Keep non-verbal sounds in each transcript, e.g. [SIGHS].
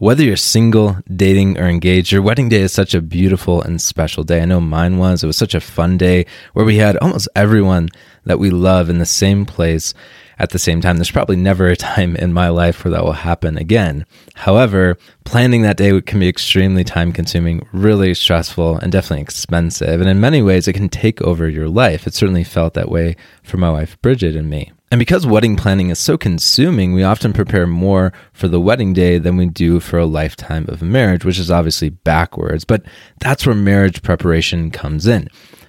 Whether you're single, dating, or engaged, your wedding day is such a beautiful and special day. I know mine was. It was such a fun day where we had almost everyone that we love in the same place at the same time. There's probably never a time in my life where that will happen again. However, planning that day can be extremely time consuming, really stressful, and definitely expensive. And in many ways, it can take over your life. It certainly felt that way for my wife, Bridget, and me. And because wedding planning is so consuming, we often prepare more for the wedding day than we do for a lifetime of marriage, which is obviously backwards. But that's where marriage preparation comes in.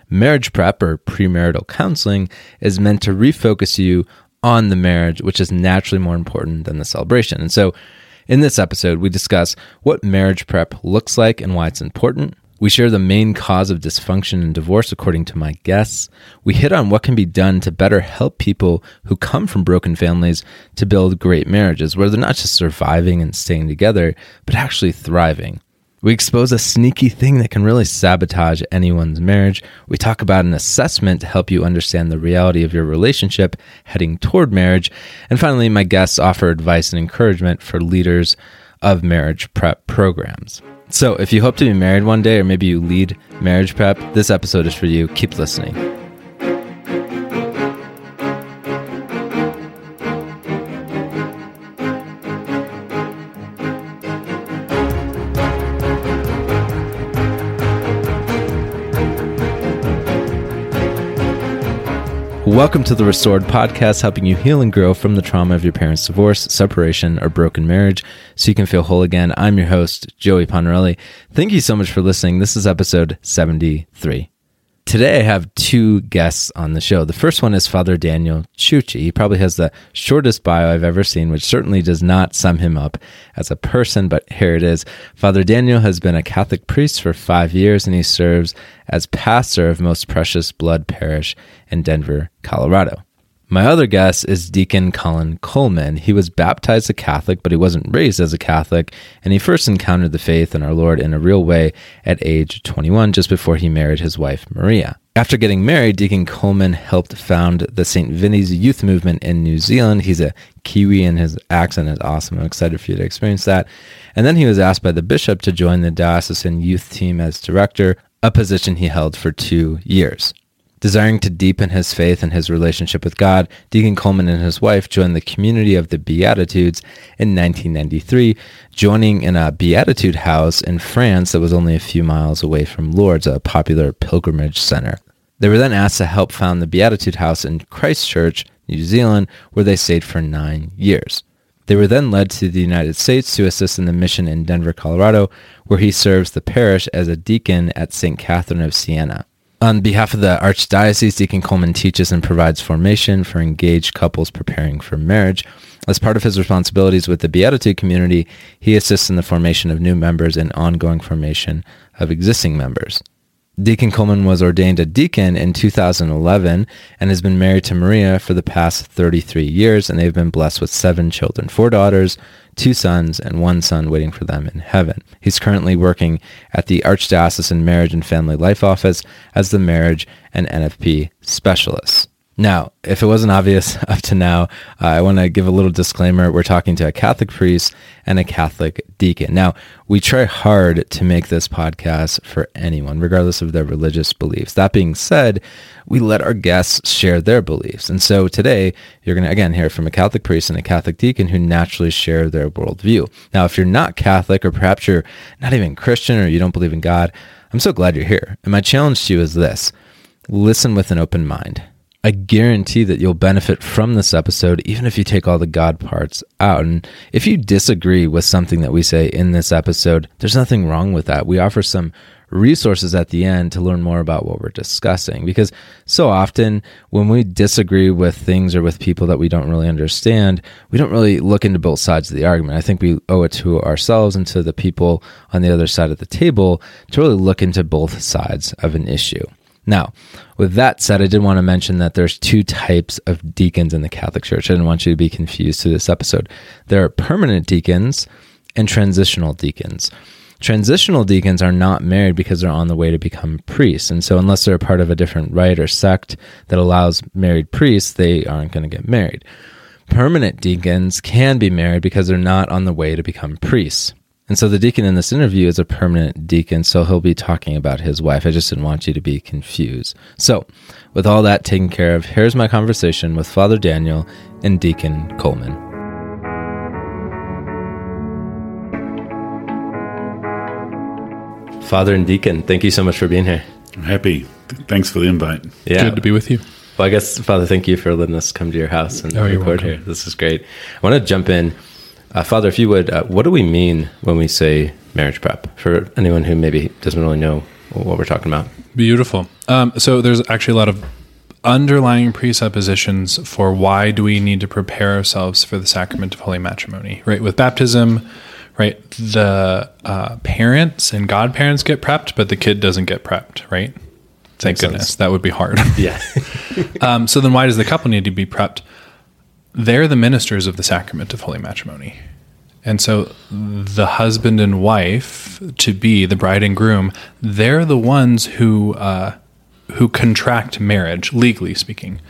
Marriage prep or premarital counseling is meant to refocus you on the marriage, which is naturally more important than the celebration. And so in this episode, we discuss what marriage prep looks like and why it's important. We share the main cause of dysfunction and divorce according to my guests. We hit on what can be done to better help people who come from broken families to build great marriages where they're not just surviving and staying together, but actually thriving. We expose a sneaky thing that can really sabotage anyone's marriage. We talk about an assessment to help you understand the reality of your relationship heading toward marriage. And finally, my guests offer advice and encouragement for leaders of marriage prep programs. So, if you hope to be married one day, or maybe you lead marriage prep, this episode is for you. Keep listening. Welcome to the Restored Podcast, helping you heal and grow from the trauma of your parents' divorce, separation, or broken marriage so you can feel whole again. I'm your host, Joey Pontarelli. Thank you so much for listening. This is episode 73. Today, I have two guests on the show. The first one is Father Daniel Ciucci. He probably has the shortest bio I've ever seen, which certainly does not sum him up as a person, but here it is. Father Daniel has been a Catholic priest for five years, and he serves as pastor of Most Precious Blood Parish in Denver, Colorado. My other guest is Deacon Colin Coleman. He was baptized a Catholic, but he wasn't raised as a Catholic, and he first encountered the faith in our Lord in a real way at age 21, just before he married his wife, Maria. After getting married, Deacon Coleman helped found the St. Vinny's youth movement in New Zealand. He's a Kiwi, and his accent is awesome. I'm excited for you to experience that. And then he was asked by the bishop to join the diocesan youth team as director, a position he held for two years. Desiring to deepen his faith and his relationship with God, Deacon Coleman and his wife joined the community of the Beatitudes in 1993, joining in a Beatitude house in France that was only a few miles away from Lourdes, a popular pilgrimage center. They were then asked to help found the Beatitude House in Christchurch, New Zealand, where they stayed for nine years. They were then led to the United States to assist in the mission in Denver, Colorado, where he serves the parish as a deacon at St. Catherine of Siena. On behalf of the Archdiocese, Deacon Coleman teaches and provides formation for engaged couples preparing for marriage. As part of his responsibilities with the Beatitude community, he assists in the formation of new members and ongoing formation of existing members. Deacon Coleman was ordained a deacon in 2011 and has been married to Maria for the past 33 years, and they've been blessed with seven children four daughters, two sons, and one son waiting for them in heaven. He's currently working at the Archdiocesan Marriage and Family Life Office as the marriage and NFP specialist. Now, if it wasn't obvious [LAUGHS] up to now, uh, I want to give a little disclaimer. We're talking to a Catholic priest and a Catholic deacon. Now, we try hard to make this podcast for anyone, regardless of their religious beliefs. That being said, we let our guests share their beliefs. And so today, you're going to again hear from a Catholic priest and a Catholic deacon who naturally share their worldview. Now, if you're not Catholic, or perhaps you're not even Christian, or you don't believe in God, I'm so glad you're here. And my challenge to you is this listen with an open mind I guarantee that you'll benefit from this episode, even if you take all the God parts out. And if you disagree with something that we say in this episode, there's nothing wrong with that. We offer some resources at the end to learn more about what we're discussing. Because so often when we disagree with things or with people that we don't really understand, we don't really look into both sides of the argument. I think we owe it to ourselves and to the people on the other side of the table to really look into both sides of an issue. Now, with that said, I did want to mention that there's two types of deacons in the Catholic Church. I didn't want you to be confused to this episode. There are permanent deacons and transitional deacons. Transitional deacons are not married because they're on the way to become priests. And so, unless they're a part of a different rite or sect that allows married priests, they aren't going to get married. Permanent deacons can be married because they're not on the way to become priests. And so the deacon in this interview is a permanent deacon, so he'll be talking about his wife. I just didn't want you to be confused. So, with all that taken care of, here's my conversation with Father Daniel and Deacon Coleman. Father and Deacon, thank you so much for being here. I'm happy. Thanks for the invite. Yeah. Good to be with you. Well, I guess, Father, thank you for letting us come to your house and Oh, record here. This is great. I want to jump in. Uh, Father, if you would, uh, what do we mean when we say marriage prep for anyone who maybe doesn't really know what we're talking about? Beautiful. Um, so there's actually a lot of underlying presuppositions for why do we need to prepare ourselves for the sacrament of holy matrimony, right? With baptism, right? The uh, parents and godparents get prepped, but the kid doesn't get prepped, right? Thank Makes goodness. sense. That would be hard. [LAUGHS] Yeah. [LAUGHS] um, so then why does the couple need to be prepped? They're the ministers of the sacrament of holy matrimony. And so the husband and wife to be, the bride and groom, they're the ones who uh, who contract marriage, legally speaking.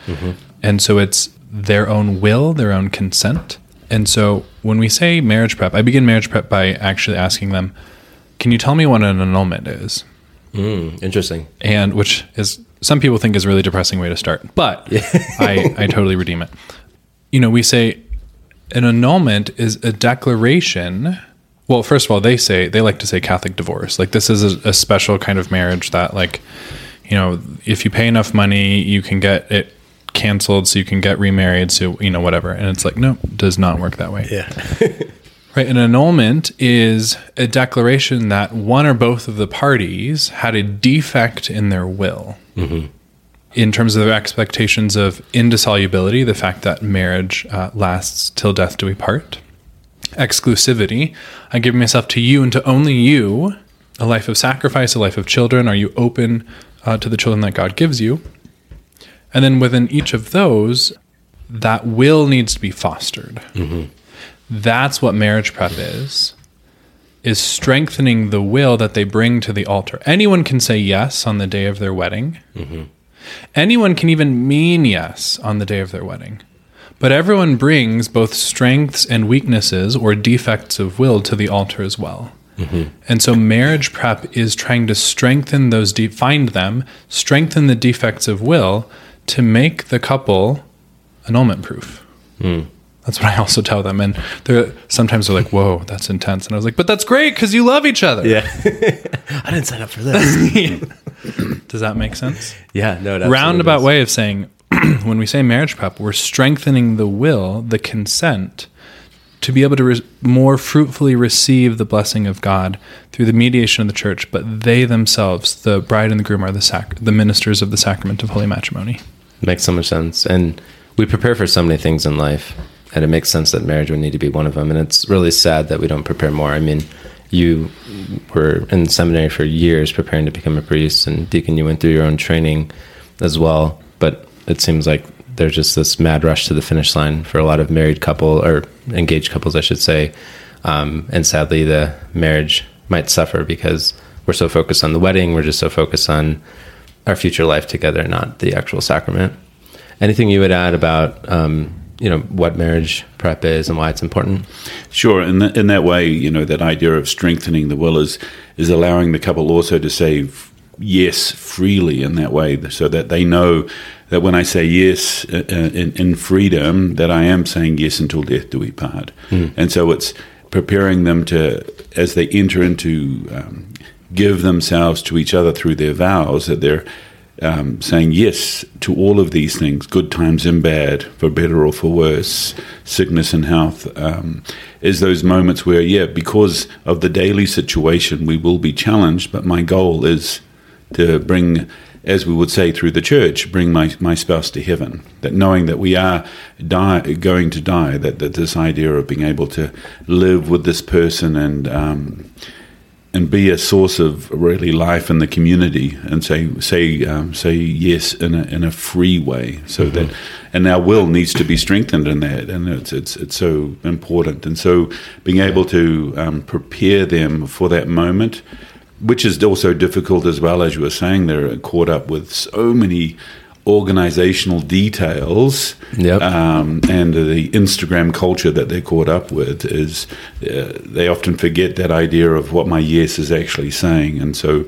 And so it's their own will, their own consent. And so when we say marriage prep, I begin marriage prep by actually asking them, "Can you tell me what an annulment is?" mm, interesting. and which is some people think is a really depressing way to start, but I, I totally redeem it. You know, we say an annulment is a declaration. Well, first of all, they say they like to say Catholic divorce. Like this is a, a special kind of marriage that, like, you know, if you pay enough money, you can get it canceled, so you can get remarried, so you know whatever. And it's like, no, does not work that way. Yeah. [LAUGHS] Right. An annulment is a declaration that one or both of the parties had a defect in their will. Mm-hmm. In terms of their expectations of indissolubility, the fact that marriage uh, lasts till death do we part. Exclusivity, I give myself to you and to only you. A life of sacrifice, a life of children. Are you open uh, to the children that God gives you? And then within each of those, that will needs to be fostered that's what marriage prep is is strengthening the will that they bring to the altar anyone can say yes on the day of their wedding anyone can even mean yes on the day of their wedding but everyone brings both strengths and weaknesses or defects of will to the altar as well. Mm-hmm. And so marriage prep is trying to strengthen those de- find them strengthen the defects of will to make the couple annulment proof hmm. That's what I also tell them. And they're sometimes they're like, "Whoa, that's intense." And I was like, "But that's great because you love each other." Yeah. [LAUGHS] I didn't sign up for this. [LAUGHS] Does that make sense? yeah. No. Roundabout does. way of saying, [CLEARS THROAT] when we say marriage prep, we're strengthening the will, the consent, to be able to re- more fruitfully receive the blessing of God through the mediation of the church. But they themselves, the bride and the groom, are the sac- the ministers of the sacrament of holy matrimony. Makes so much sense. And we prepare for so many things in life, and it makes sense that marriage would need to be one of them. And it's really sad that we don't prepare more. I mean, you were in seminary for years preparing to become a priest, and Deacon, you went through your own training as well. But it seems like there's just this mad rush to the finish line for a lot of married couple or engaged couples, I should say. Um, and sadly, the marriage might suffer because we're so focused on the wedding, we're just so focused on our future life together, not the actual sacrament. Anything you would add about um, you know what marriage prep is and why it's important? Sure, in that, in that way, you know, that idea of strengthening the will is is allowing the couple also to say yes freely in that way, so that they know that when I say yes uh, uh, in, in freedom, that I am saying yes until death do we part. And so it's preparing them to, as they enter into, um, give themselves to each other through their vows, that they're um, saying yes to all of these things, good times and bad, for better or for worse, sickness and health, um, is those moments where, yeah, because of the daily situation, we will be challenged, but my goal is to bring, as we would say through the church, bring my, my spouse to heaven. That knowing that we are die, going to die, that, that this idea of being able to live with this person and um, and be a source of really life in the community and say say um, say yes in a in a free way. So that and our will needs to be strengthened in that. And it's it's it's so important. And so being able to um, prepare them for that moment which is also difficult as well as you were saying they're caught up with so many organizational details Yep. um, and the Instagram culture that they're caught up with is uh, they often forget that idea of what my yes is actually saying, and so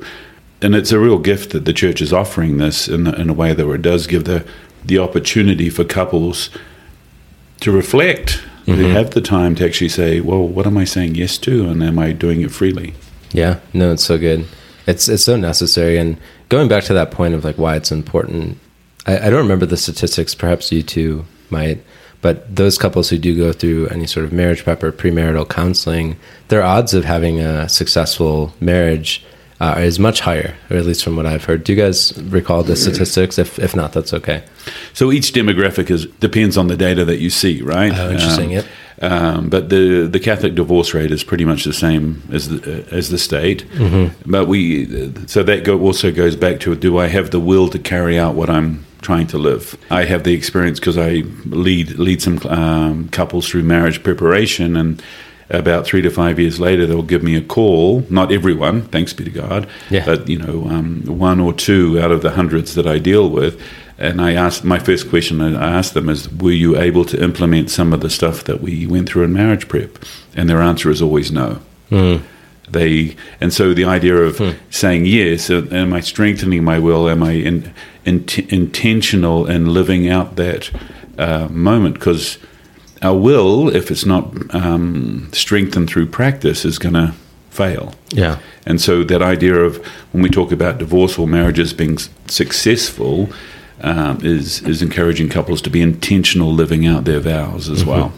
and it's a real gift that the church is offering this in, in a way that it does give the the opportunity for couples to reflect, to have the time to actually say, well, what am I saying yes to, and am I doing it freely? Yeah, no, it's so good. It's it's so necessary. And going back to that point of like why it's important, I, I don't remember the statistics. Perhaps you two might, but those couples who do go through any sort of marriage prep or premarital counseling, their odds of having a successful marriage uh, is much higher, or at least from what I've heard. Do you guys recall the statistics? If if not, that's okay. So each demographic is depends on the data that you see, right? Oh, interesting, Um, yep. Um, but the the Catholic divorce rate is pretty much the same as the uh, as the state. But we so that go, also goes back to do I have the will to carry out what I'm trying to live? I have the experience because I lead lead some um, couples through marriage preparation and. About three to five years later, they'll give me a call. Not everyone, thanks be to God, Yeah. but you know, um, one or two out of the hundreds that I deal with. And I asked my first question I asked them is, were you able to implement some of the stuff that we went through in marriage prep? And their answer is always no. They and so the idea of saying yes, uh, am I strengthening my will? Am I in, in, intentional in living out that uh, moment? Because our will, if it's not um, strengthened through practice, is going to fail. Yeah. And so that idea of when we talk about divorce or marriages being successful um, is is encouraging couples to be intentional living out their vows as well.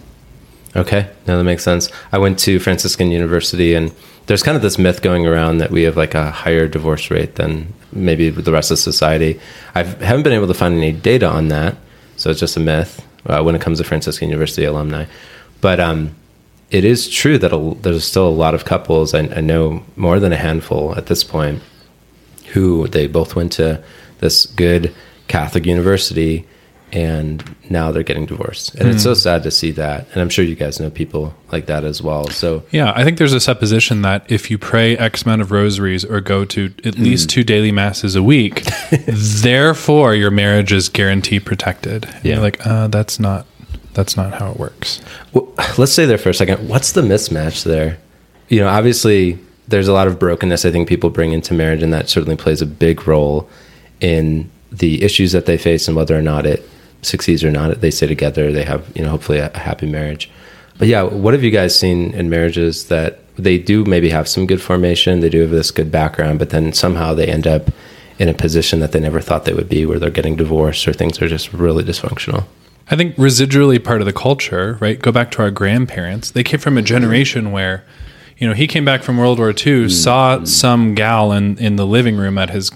Okay, now that makes sense. I went to Franciscan University, and there's kind of this myth going around that we have like a higher divorce rate than maybe the rest of society. I haven't been able to find any data on that, so it's just a myth uh, when it comes to Franciscan University alumni. But um, it is true that a, there's still a lot of couples. I, I know more than a handful at this point who they both went to this good Catholic university and now they're getting divorced. And it's so sad to see that. And I'm sure you guys know people like that as well. So Yeah, I think there's a supposition that if you pray X amount of rosaries or go to at least two daily masses a week, [LAUGHS] therefore your marriage is guaranteed protected. And Yeah. You're like, uh, that's not that's not how it works. well, let's stay there for a second. What's the mismatch there? You know, obviously there's a lot of brokenness I think people bring into marriage and that certainly plays a big role in the issues that they face and whether or not it succeeds or not. They stay together, they have, you know, hopefully a, a happy marriage. But yeah, what have you guys seen in marriages that they do maybe have some good formation, they do have this good background, but then somehow they end up in a position that they never thought they would be where they're getting divorced or things are just really dysfunctional. I think residually part of the culture, right? Go back to our grandparents. They came from a generation where, you know, he came back from World War II, saw some gal in, in the living room at his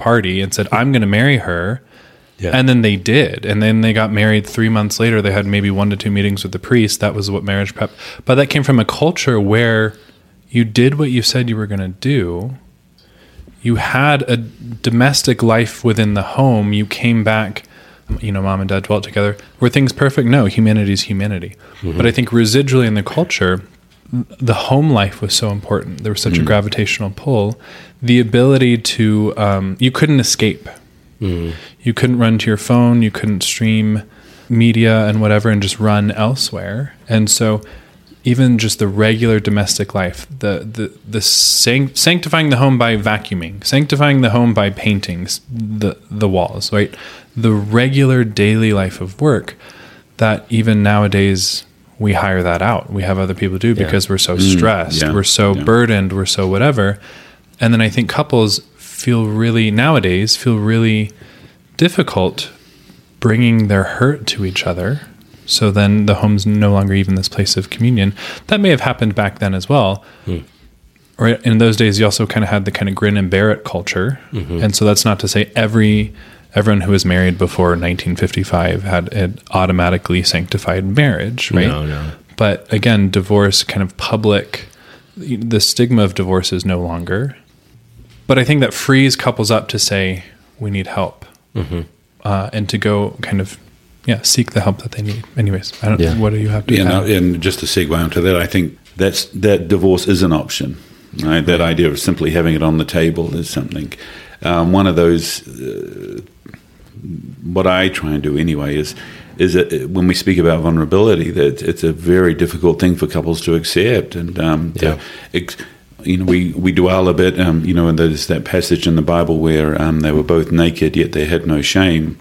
party and said, I'm going to marry her. Yeah. And then they did. And then they got married three months later. They had maybe one to two meetings with the priest. That was what marriage prep. But that came from a culture where you did what you said you were going to do. You had a domestic life within the home. You came back, you know, mom and dad dwelt together. Were things perfect? No, humanity is humanity. But I think residually in the culture, the home life was so important. There was such a gravitational pull. The ability to, um, you couldn't escape. You couldn't run to your phone. You couldn't stream media and whatever and just run elsewhere. And so, even just the regular domestic life, the the the sanct- sanctifying the home by vacuuming, sanctifying the home by painting the the walls, right? The regular daily life of work that even nowadays we hire that out. We have other people do because we're so mm. stressed, yeah, we're so yeah. burdened, we're so whatever. And then I think couples feel really nowadays feel really difficult bringing their hurt to each other. So then the home's no longer even this place of communion. That may have happened back then as well. Hmm. Right. In those days, you also kind of had the kind of grin and bear it culture, mm-hmm. and so that's not to say every everyone who was married before 1955 had an automatically sanctified marriage, right? No, no. But again, divorce, kind of public, the stigma of divorce is no longer. But I think that frees couples up to say, we need help. Uh, and to go kind of, yeah, seek the help that they need. Anyways, I don't Yeah. what do you have to Yeah, add? no, and just to segue onto that, I think that's that divorce is an option. Right? That idea of simply having it on the table is something. Um, one of those uh, what I try and do anyway is is that when we speak about vulnerability, that it's a very difficult thing for couples to accept, and um, Yeah. to you know, we, we dwell a bit, um, you know, and there's that passage in the Bible where um, they were both naked, yet they had no shame.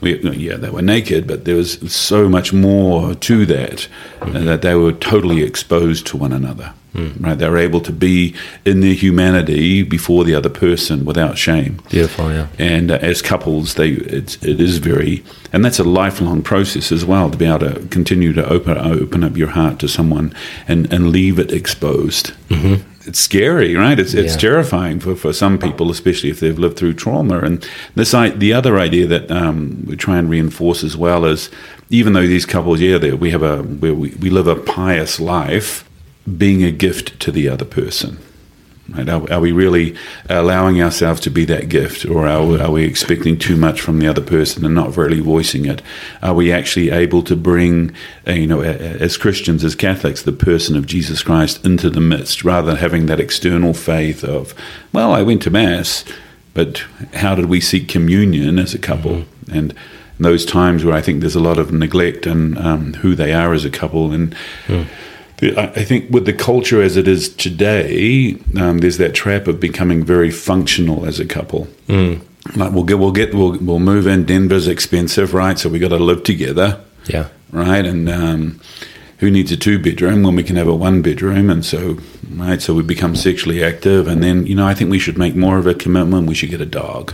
We, yeah, they were naked, but there was so much more to that, uh, that they were totally exposed to one another. Right, they're able to be in their humanity before the other person without shame. Beautiful, yeah. And uh, as couples, they it is very, and that's a lifelong process as well to be able to continue to open open up your heart to someone and, and leave it exposed. Mm-hmm. It's scary, right? It's it's Yeah. terrifying for, for some people, especially if they've lived through trauma. And this I, the other idea that um, we try and reinforce as well is, even though these couples, yeah, we have a we, we live a pious life, being a gift to the other person. Right? Are, are we really allowing ourselves to be that gift, or are, we- are we expecting too much from the other person and not really voicing it? Are we actually able to bring, uh, you know, as Christians, as Catholics, the person of Jesus Christ into the midst, rather than having that external faith of, well, I went to mass, but how did we seek communion as a couple? And those times where I think there's a lot of neglect and um, who they are as a couple and. The- I I think with the culture as it is today, um, there's that trap of becoming very functional as a couple. Like we'll get, we'll get, we'll, we'll move in. Denver's expensive, right? So we got to live together, Yeah. right? And um, who needs a two bedroom when we can have a one bedroom? And so, right? So we become sexually active, and then you know, I think we should make more of a commitment. We should get a dog.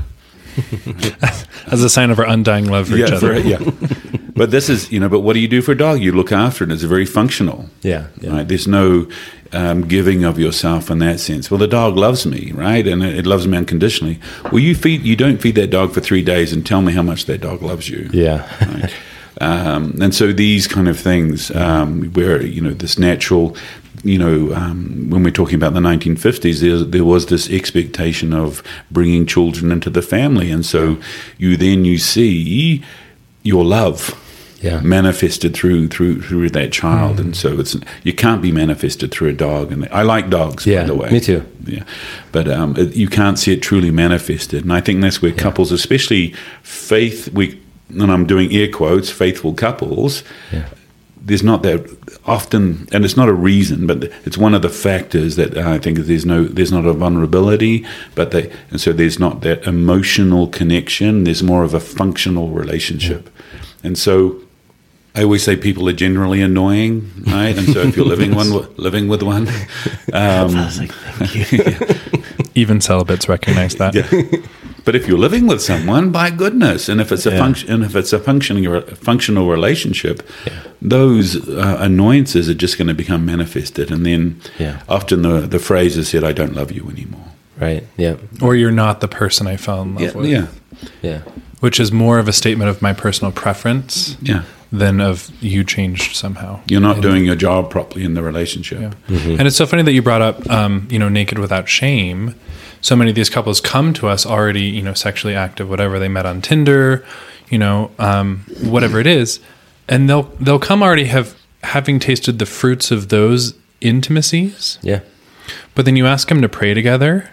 [LAUGHS] as a sign of our undying love for each other. for- yeah. [LAUGHS] but this is, you know, but what do you do for a dog? You look after it. It's very functional. Yeah. yeah. Right? There's no um, giving of yourself in that sense. Well, the dog loves me, right? And it, it loves me unconditionally. Well, you feed, you don't feed that dog for three days and tell me how much that dog loves you. Yeah. Right? Um, and so these kind of things, um, where you know this natural, you know, um, when we're talking about the 1950s, there, there was this expectation of bringing children into the family, and so you then you see your love Yeah. manifested through through through that child, and so it's you can't be manifested through a dog. And I like dogs, Yeah, by the way. me too. Yeah, but um, it, you can't see it truly manifested, and I think that's where couples, especially faith, we and I'm doing air quotes, faithful couples. Yeah. There's not that often, and it's not a reason, but it's one of the factors that I think there's no, there's not a vulnerability, but they, and so there's not that emotional connection. There's more of a functional relationship, and so I always say people are generally annoying, right? And so if you're living [LAUGHS] one, living with one, um, [LAUGHS] Even celibates recognize that. yeah. But if you're living with someone, by goodness, and if it's a Yeah. function, and if it's a functioning functional relationship, those uh, annoyances are just going to become manifested, and then Yeah. often the the phrase is said, "I don't love you anymore." Right. Yeah. Or you're not the person I fell in love with. yeah, Yeah. Which is more of a statement of my personal preference yeah. Than of you changed somehow. You're not doing your job properly in the relationship. Yeah. And it's so funny that you brought up, um, you know, naked without shame. So many of these couples come to us already, you know, sexually active, whatever they met on Tinder, you know, um, whatever it is, and they'll they'll come already have having tasted the fruits of those intimacies, Yeah. but then you ask them to pray together,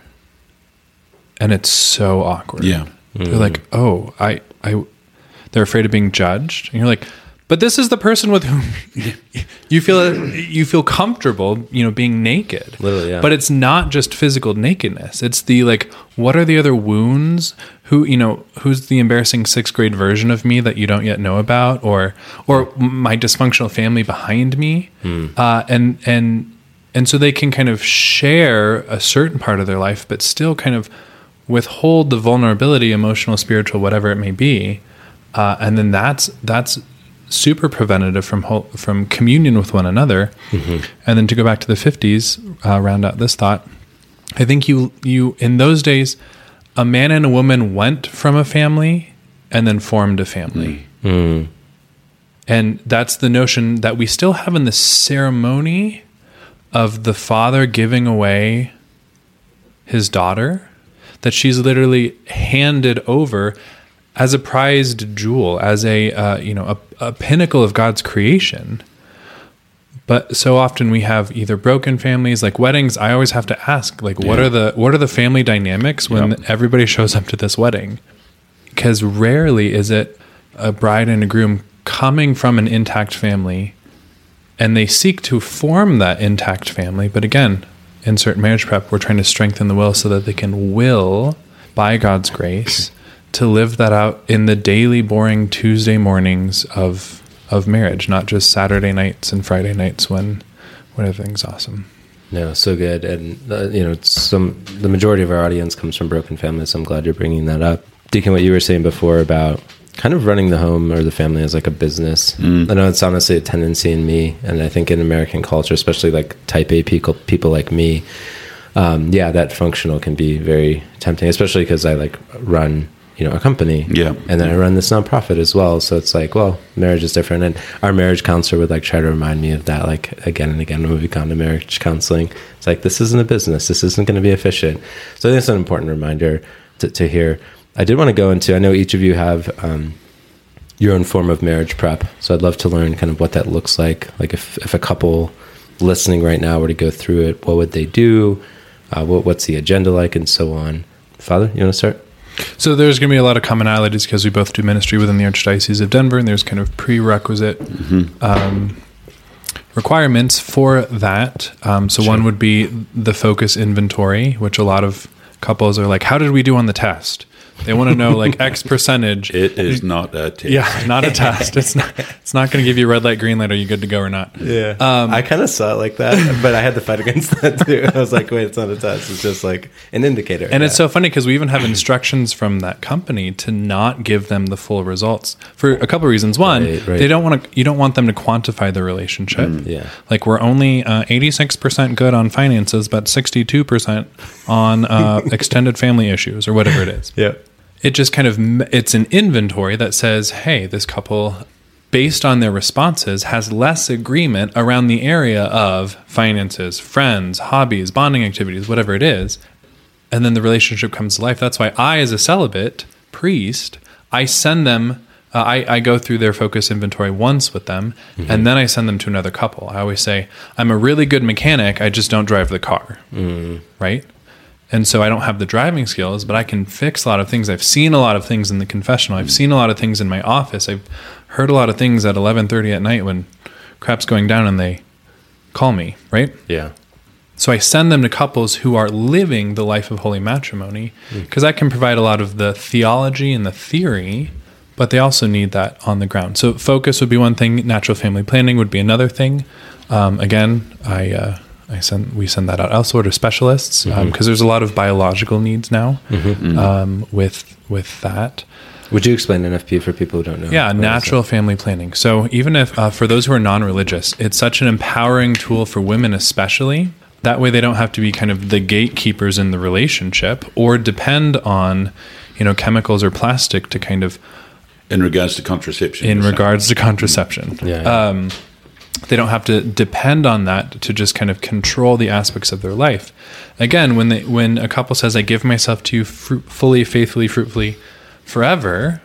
and it's so awkward. Yeah. They're like, oh, I, I, they're afraid of being judged. And you're like, but this is the person with whom [LAUGHS] you feel you feel comfortable, you know, being naked. Literally, yeah. But it's not just physical nakedness. It's the like, what are the other wounds? Who you know? Who's the embarrassing sixth grade version of me that you don't yet know about, or or my dysfunctional family behind me? Hmm. Uh, and and and so they can kind of share a certain part of their life, but still kind of withhold the vulnerability, emotional, spiritual, whatever it may be, uh, and then that's that's super preventative from whole, from communion with one another. Mm-hmm. And then to go back to the fifties, uh, round out this thought. I think you you in those days, a man and a woman went from a family and then formed a family. Mm. Mm. And that's the notion that we still have in the ceremony of the father giving away his daughter, that she's literally handed over as a prized jewel, as a uh, you know a, a pinnacle of God's creation. But so often we have either broken families, like weddings. I always have to ask, like, what Yeah. are the what are the family dynamics when Yep. everybody shows up to this wedding? because rarely is it a bride and a groom coming from an intact family and they seek to form that intact family. But again, in certain marriage prep, we're trying to strengthen the will so that they can will, by God's grace, to live that out in the daily boring Tuesday mornings of of marriage, not just Saturday nights and Friday nights when when everything's awesome. No, so good, and uh, you know, some the majority of our audience comes from broken families. So I'm glad you're bringing that up, Deacon. What you were saying before about kind of running the home or the family as like a business. Mm. I know it's honestly a tendency in me, and I think in American culture, especially like Type A people, people like me. Um, yeah, that functional can be very tempting, especially because I like run you know a company. Yeah. And then i run this nonprofit as well. So it's like well marriage is different. And our marriage counselor would like try to remind me of that like again and again when we've gone to marriage counseling. It's like this isn't a business. This isn't going to be efficient. So i think it's an important reminder to, to hear. I did want to go into i know each of you have um, your own form of marriage prep. So i'd love to learn kind of what that looks like. Like if, if a couple listening right now were to go through it what would they do? Uh, what, what's the agenda like and so on? Father you want to start so there's going to be a lot of commonalities because we both do ministry within the Archdiocese of Denver, and there's kind of prerequisite mm-hmm. um, requirements for that. Um, so sure. one would be the FOCCUS inventory, which a lot of couples are like, "How did we do on the test?" They want to know like X percentage. It is not a test. Yeah, not a test. It's not. It's not going to give you red light, green light. Are you good to go or not? Yeah. Um, I kind of saw it like that, [LAUGHS] but I had to fight against [LAUGHS] that too. I was like, wait, it's not a test. It's just like an indicator. And it's so funny because we even have instructions from that company to not give them the full results for a couple of reasons. One, right, right. they don't want to. You don't want them to quantify the relationship. Mm, yeah. Like we're only uh, eighty six percent good on finances, but sixty two percent on uh, [LAUGHS] extended family issues or whatever it is. Yeah it just kind of it's an inventory that says hey this couple based on their responses has less agreement around the area of finances friends hobbies bonding activities whatever it is. And then the relationship comes to life. That's why i as a celibate priest i send them uh, I, I, go through their FOCCUS inventory once with them mm-hmm. and then i send them to another couple. I always say i'm a really good mechanic i just don't drive the car. Mm. right and so I don't have the driving skills, but I can fix a lot of things. I've seen a lot of things in the confessional. I've seen a lot of things in my office. I've heard a lot of things at 11:30 at night when crap's going down and they call me, right? Yeah. So I send them to couples who are living the life of holy matrimony because mm. I can provide a lot of the theology and the theory, but they also need that on the ground. So FOCCUS would be one thing. Natural family planning would be another thing. Um, again, I uh, I send we send that out elsewhere to specialists because mm-hmm. um, there's a lot of biological needs now mm-hmm. um, with with that. Would you explain NFP for people who don't know? Yeah, natural family planning. So even if uh, for those who are non-religious, it's such an empowering tool for women, especially. That way, they don't have to be kind of the gatekeepers in the relationship or depend on, you know, chemicals or plastic to kind of. In regards to contraception. In regards to contraception. Yeah. yeah. Um, they don't have to depend on that to just kind of control the aspects of their life. Again, when they, when a couple says, "I give myself to you fruit, fully, faithfully, fruitfully, forever,"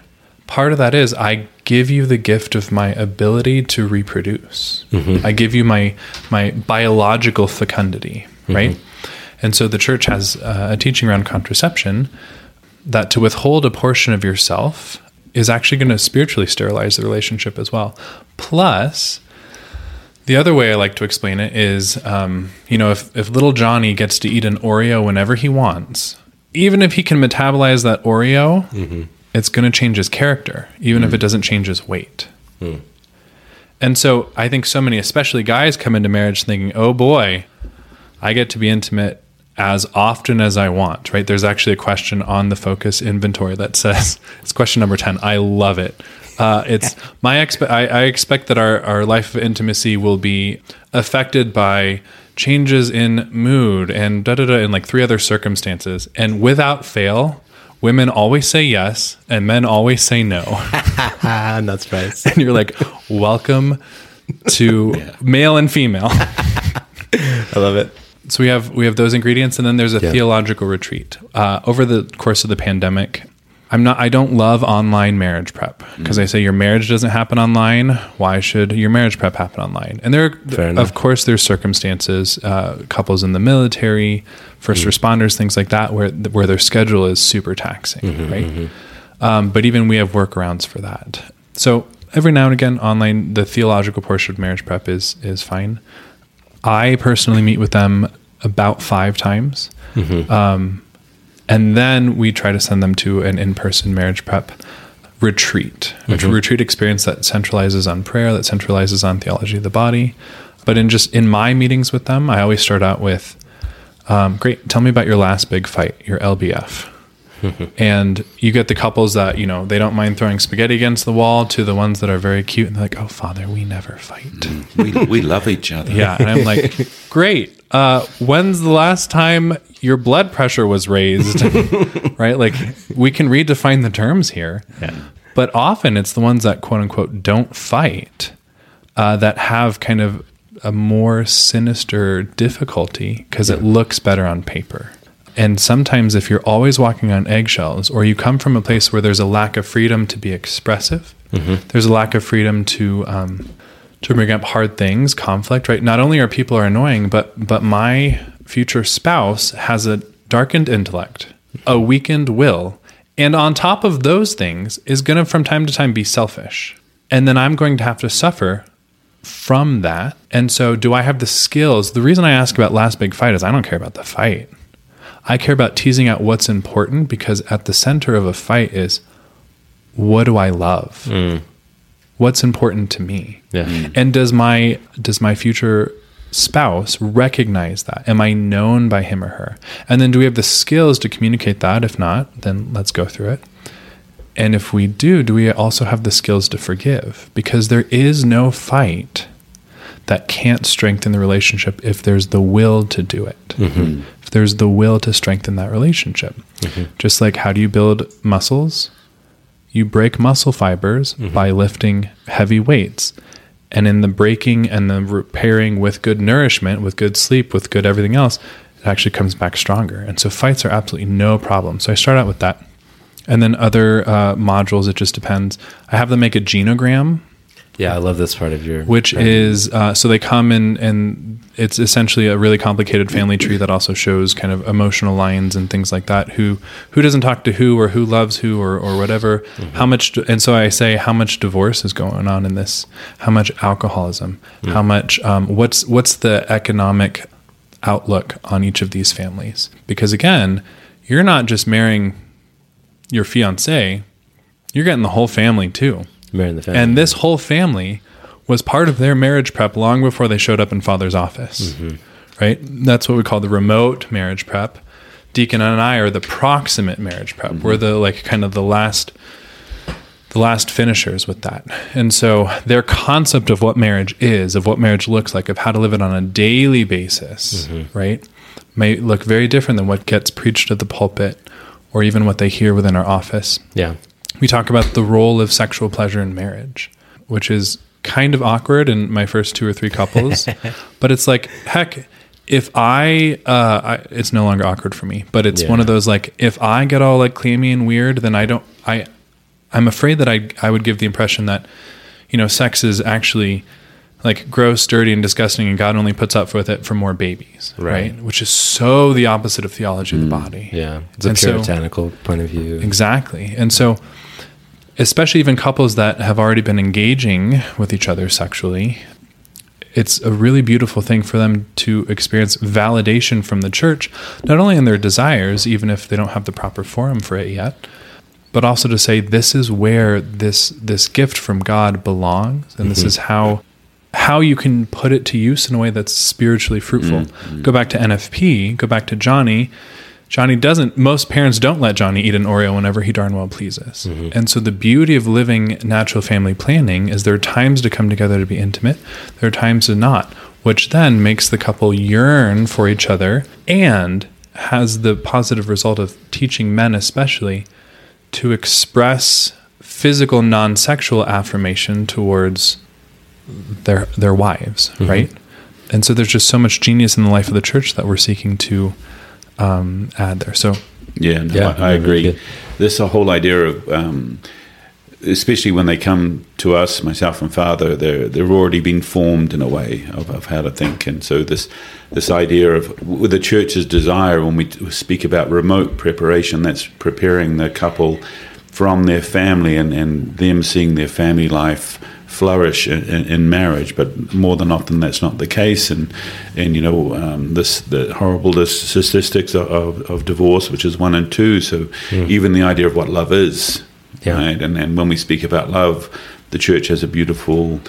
part of that is I give you the gift of my ability to reproduce. Mm-hmm. I give you my my biological fecundity, mm-hmm. right? And so the church has uh, a teaching around contraception that to withhold a portion of yourself is actually going to spiritually sterilize the relationship as well. Plus, the other way I like to explain it is, um, you know, if, if little Johnny gets to eat an Oreo whenever he wants, even if he can metabolize that Oreo, mm-hmm. it's going to change his character, even mm if it doesn't change his weight. Mm. And so I think so many, especially guys, come into marriage thinking, oh boy, I get to be intimate as often as I want, right? There's actually a question on the FOCCUS inventory that says, [LAUGHS] it's question number 10. I love it. Uh, it's [LAUGHS] my expe- I, I, expect that our, our life of intimacy will be affected by changes in mood and da da da and like three other circumstances. And without fail, women always say yes and men always say no. [LAUGHS] That's right. And you're like, welcome to [LAUGHS] yeah. male and female. I love it. So we have we have those ingredients, and then there's a yeah. theological retreat. Uh, over the course of the pandemic, I'm not. I don't love online marriage prep because mm. I say your marriage doesn't happen online. Why should your marriage prep happen online? And there, are, of course, there's circumstances, uh, couples in the military, first mm. responders, things like that, where where their schedule is super taxing, mm-hmm, right? Mm-hmm. Um, but even we have workarounds for that. So every now and again, online, the theological portion of marriage prep is is fine. I personally meet with them about five times. Um, and then we try to send them to an in person marriage prep retreat, a retreat experience that centralizes on prayer, that centralizes on theology of the body. But in just in my meetings with them, I always start out with, um, "Great, tell me about your last big fight, your LBF." And you get the couples that you know they don't mind throwing spaghetti against the wall to the ones that are very cute and they're like, "Oh, Father, we never fight." we, we love each other. Yeah, and I'm like, [LAUGHS] great. Uh, when's the last time your blood pressure was raised? [LAUGHS] right? Like, we can redefine the terms here. Yeah. But often it's the ones that quote unquote don't fight uh, that have kind of a more sinister difficulty because it looks better on paper. And sometimes, if you're always walking on eggshells, or you come from a place where there's a lack of freedom to be expressive, there's a lack of freedom to um, to bring up hard things, conflict, right? Not only are people are annoying, but but my future spouse has a darkened intellect, a weakened will, and on top of those things is going to from time to time be selfish. And then I'm going to have to suffer from that. And so do I have the skills? The reason I ask about last big fight is I don't care about the fight. I care about teasing out what's important because at the center of a fight is what do I love? Mm. What's important to me? Yeah. Mm. And does my does my future spouse recognize that? Am I known by him or her? And then do we have the skills to communicate that? If not, then let's go through it. And if we do, do we also have the skills to forgive? Because there is no fight that can't strengthen the relationship if there's the will to do it. Mm-hmm. Mm-hmm. If there's the will to strengthen that relationship. Just like how do you build muscles? You break muscle fibers by lifting heavy weights. And in the breaking and the repairing with good nourishment, with good sleep, with good everything else, it actually comes back stronger. And so fights are absolutely no problem. So I start out with that. And then other uh, modules, it just depends. I have them make a genogram Yeah, I love this part of your which training. is uh, so they come in and it's essentially a really complicated family tree that also shows kind of emotional lines and things like that. Who who doesn't talk to who or who loves who or, or whatever? How much and so i say how much divorce is going on in this? How much alcoholism? How much um, what's what's the economic outlook on each of these families? Because again you're not just marrying your fiance you're getting the whole family too marrying the family. and this whole family was part of their marriage prep long before they showed up in father's office. Mm-hmm. Right? That's what we call the remote marriage prep. Deacon and I are the proximate marriage prep. Mm-hmm. We're the like kind of the last the last finishers with that. And so their concept of what marriage is, of what marriage looks like, of how to live it on a daily basis, mm-hmm. right? May look very different than what gets preached at the pulpit or even what they hear within our office yeah. We talk about the role of sexual pleasure in marriage, which is kind of awkward in my first two or three couples. [LAUGHS] but it's like, heck, if I, uh, I, it's no longer awkward for me, but it's one of those like, if I get all like clammy and weird, then I don't, I, I'm afraid that I, I would give the impression that, you know, sex is actually like gross, dirty, and disgusting, and God only puts up with it for more babies, Right. right? Which is so the opposite of theology of the mm, body. Yeah. It's a And so- puritanical point of view. Exactly. And so, especially even couples that have already been engaging with each other sexually, it's a really beautiful thing for them to experience validation from the church, not only in their desires, even if they don't have the proper forum for it yet, but also to say this is where this this gift from God belongs, and this mm-hmm. is how how you can put it to use in a way that's spiritually fruitful. Mm-hmm. Go back to NFP, go back to Johnny. Johnny doesn't, most parents don't let Johnny eat an Oreo whenever he darn well pleases. Mm-hmm. And so the beauty of living natural family planning is there are times to come together to be intimate, there are times to not, which then makes the couple yearn for each other and has the positive result of teaching men, especially, to express physical non-sexual affirmation towards their their wives, right? And so there's just so much genius in the life of the church that we're seeking to um, add there. So Yeah, no, Yeah, I, I agree. good. This whole idea of, um, especially when they come to us, myself and father, they're they're already been formed in a way of, of how to think, and so this this idea of with the church's desire when we speak about remote preparation, that's preparing the couple from their family and, and them seeing their family life flourish in, in, in, marriage, but more than often that's not the case. And and you know um, this the horrible statistics of, of, of, divorce, which is one and two. So mm. even the idea of what love is, yeah. right? And and when we speak about love, the church has a beautiful.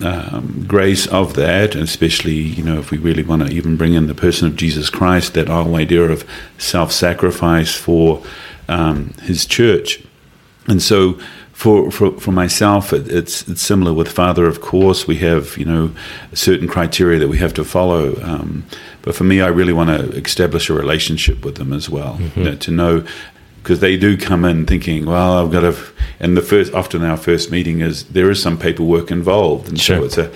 Um, grace of that, especially you know if we really want to even bring in the person of Jesus Christ, that whole idea of self-sacrifice for um, His church, and so for, for, for myself, it, it's, it's similar with father. Of course, we have you know certain criteria that we have to follow. Um, but for me, I really want to establish a relationship with them as well. Mm-hmm. You know, to know because they do come in thinking, well, I've got to. And the first, often our first meeting is there is some paperwork involved, and sure. so it's a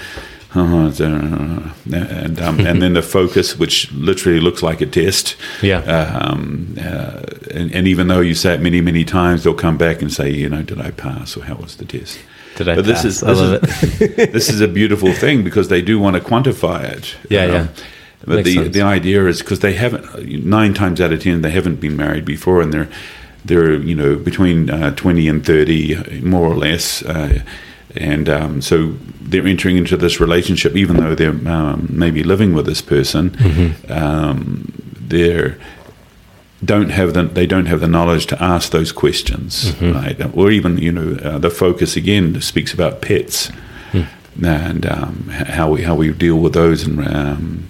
and um, and then the [LAUGHS] FOCCUS, which literally looks like a test. Yeah. Um, uh, and, and, even though you say it many many times, they'll come back and say, you know, did I pass or how was the test? Did I but pass? This is, this I love is, it. [LAUGHS] this is a beautiful thing because they do want to quantify it. Yeah, um, yeah. But Makes the sense. the idea is because they haven't nine times out of ten they haven't been married before and they're they're you know between uh, twenty and thirty more or less. And um, so they're entering into this relationship, even though they're um, maybe living with this person. Mm-hmm. Um, they don't have the they don't have the knowledge to ask those questions, mm-hmm. right? Or even you know uh, the FOCCUS again speaks about pets mm. and um, how we how we deal with those and um,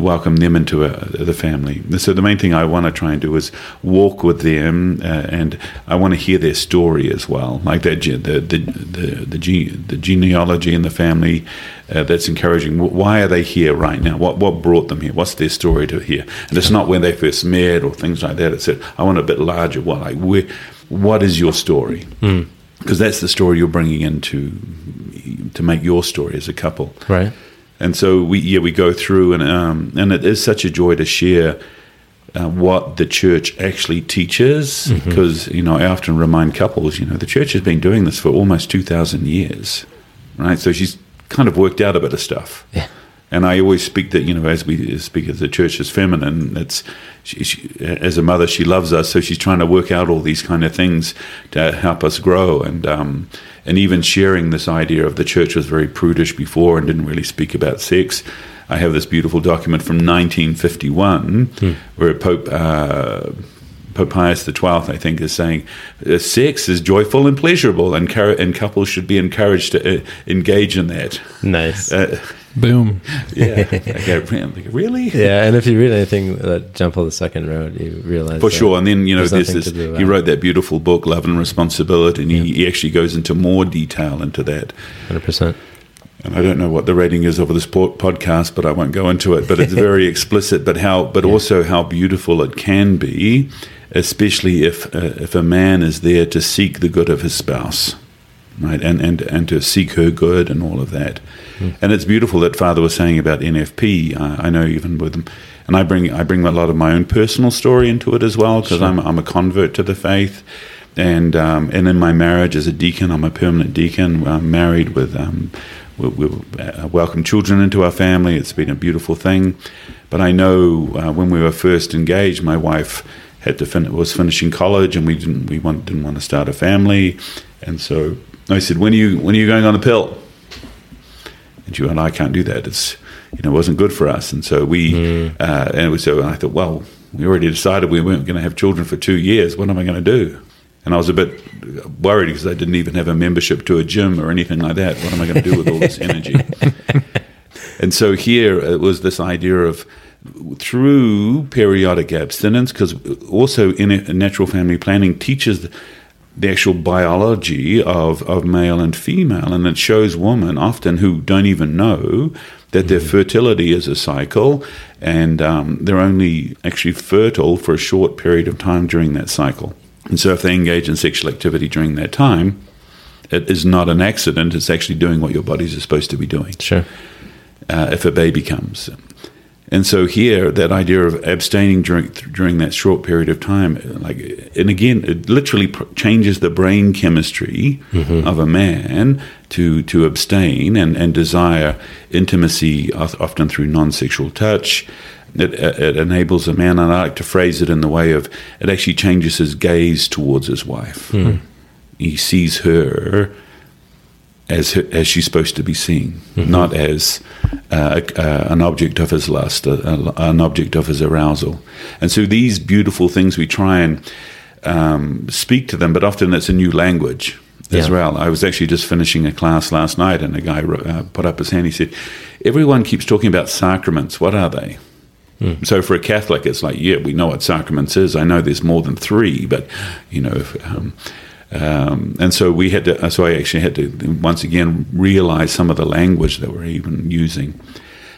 welcome them into a, the family. So the main thing I want to try and do is walk with them, uh, and I want to hear their story as well, like that the the the the, gene, the genealogy in the family. Uh, that's encouraging. Why are they here right now? What what brought them here? What's their story to here? And it's not when they first met or things like that. It's a, I want a bit larger. What like where, what is your story? Mm because that's the story you're bringing into to make your story as a couple. Right and so we yeah we go through and um, and it is such a joy to share uh, what the church actually teaches because mm-hmm. you know I often remind couples you know the church has been doing this for almost two thousand years, right? So she's kind of worked out a bit of stuff. Yeah. And I always speak that you know as we speak as the church is feminine. It's she, she, as a mother she loves us, so she's trying to work out all these kind of things to help us grow. And um, and even sharing this idea of the church was very prudish before and didn't really speak about sex. I have this beautiful document from 1951 hmm. where Pope. Uh, Pope Pius XII, I think, is saying uh, sex is joyful and pleasurable, and, car- and couples should be encouraged to uh, engage in that. Nice. Uh, Boom. [LAUGHS] Yeah. like, really? Yeah. And if you read anything that John Paul II wrote, you realize for sure. And then you know, there's this. He wrote that beautiful book, Love and Responsibility, and yeah. he, he, actually goes into more detail into that. Hundred percent. And I don't know what the rating is of this podcast, but I won't go into it. But it's [LAUGHS] very explicit. But how, but yeah. also how beautiful it can be, especially if uh, if a man is there to seek the good of his spouse right? And and and to seek her good and all of that. Mm. And it's beautiful that Father was saying about NFP. Uh, I know even with them, and I bring I bring a lot of my own personal story into it as well because sure. I'm I'm a convert to the faith. And um, and in my marriage as a deacon, I'm a permanent deacon. I'm married with um, we, we uh, welcome children into our family. It's been a beautiful thing. But I know uh, when we were first engaged, my wife had to fin- was finishing college, and we didn't we want, didn't want to start a family, and so I said, when are you when are you going on the pill? And she went, I can't do that. It's you know, it wasn't good for us. And so we mm. uh, and was, so I thought, well, we already decided we weren't going to have children for two years. What am I going to do? And I was a bit worried because I didn't even have a membership to a gym or anything like that. What am I going to do with all this energy? [LAUGHS] and so here it was this idea of through periodic abstinence, because also in natural family planning teaches the actual biology of, of male and female. And it shows women often who don't even know that their mm-hmm. fertility is a cycle and um, they're only actually fertile for a short period of time during that cycle. And so if they engage in sexual activity during that time, it is not an accident, it's actually doing what your bodies are supposed to be doing. Sure. Uh, if a baby comes. And so here, that idea of abstaining during during that short period of time, like, and again, it literally pr- changes the brain chemistry mm-hmm. of a man to to abstain and and desire intimacy, often through non-sexual touch. It, it enables a man, and I like to phrase it in the way of it actually changes his gaze towards his wife. Mm. he sees her as her, as she's supposed to be seen, not as uh, uh, an object of his lust, uh, an object of his arousal. And so these beautiful things we try and um, speak to them, but often it's a new language as Yeah. well. I was actually just finishing a class last night, and a guy uh, put up his hand. He said, "Everyone keeps talking about sacraments. What are they?" So for a Catholic, it's like, yeah, we know what sacraments is. I know there's more than three, but you know, if, um, um, and so we had to. So I actually had to once again realize some of the language that we're even using,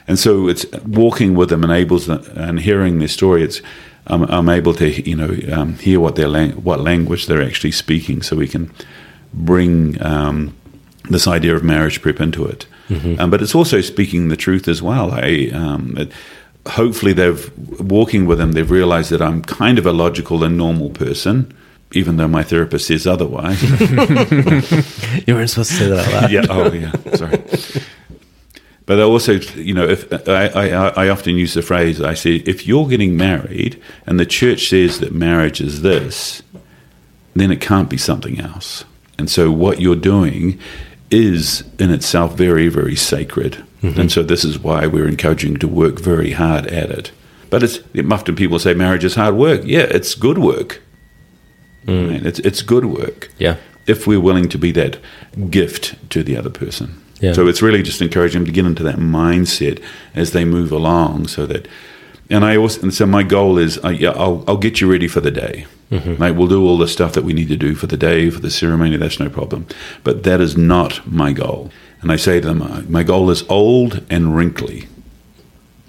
and so it's walking with them enables them, and hearing their story. It's I'm, I'm able to you know um, hear what their lang- what language they're actually speaking, so we can bring um, this idea of marriage prep into it. Um, but it's also speaking the truth as well. I um, it, hopefully they've walking with them. They've realized that I'm kind of a logical and normal person, even though my therapist says otherwise. [LAUGHS] You weren't supposed to say that out loud. yeah. Oh, yeah. Sorry. But I also, you know, if I, I, I often use the phrase, I say, if you're getting married and the church says that marriage is this, then it can't be something else. And so what you're doing is in itself very, very sacred. Mm-hmm. And so this is why we're encouraging to work very hard at it. But it's often people say marriage is hard work. Yeah, it's good work. Right? It's it's good work Yeah. if we're willing to be that gift to the other person. Yeah. So it's really just encouraging them to get into that mindset as they move along, so that. And I also, and so my goal is, uh, yeah, I'll, I'll get you ready for the day. Like we'll do all the stuff that we need to do for the day, for the ceremony. That's no problem. But that is not my goal. And I say to them, uh, my goal is old and wrinkly,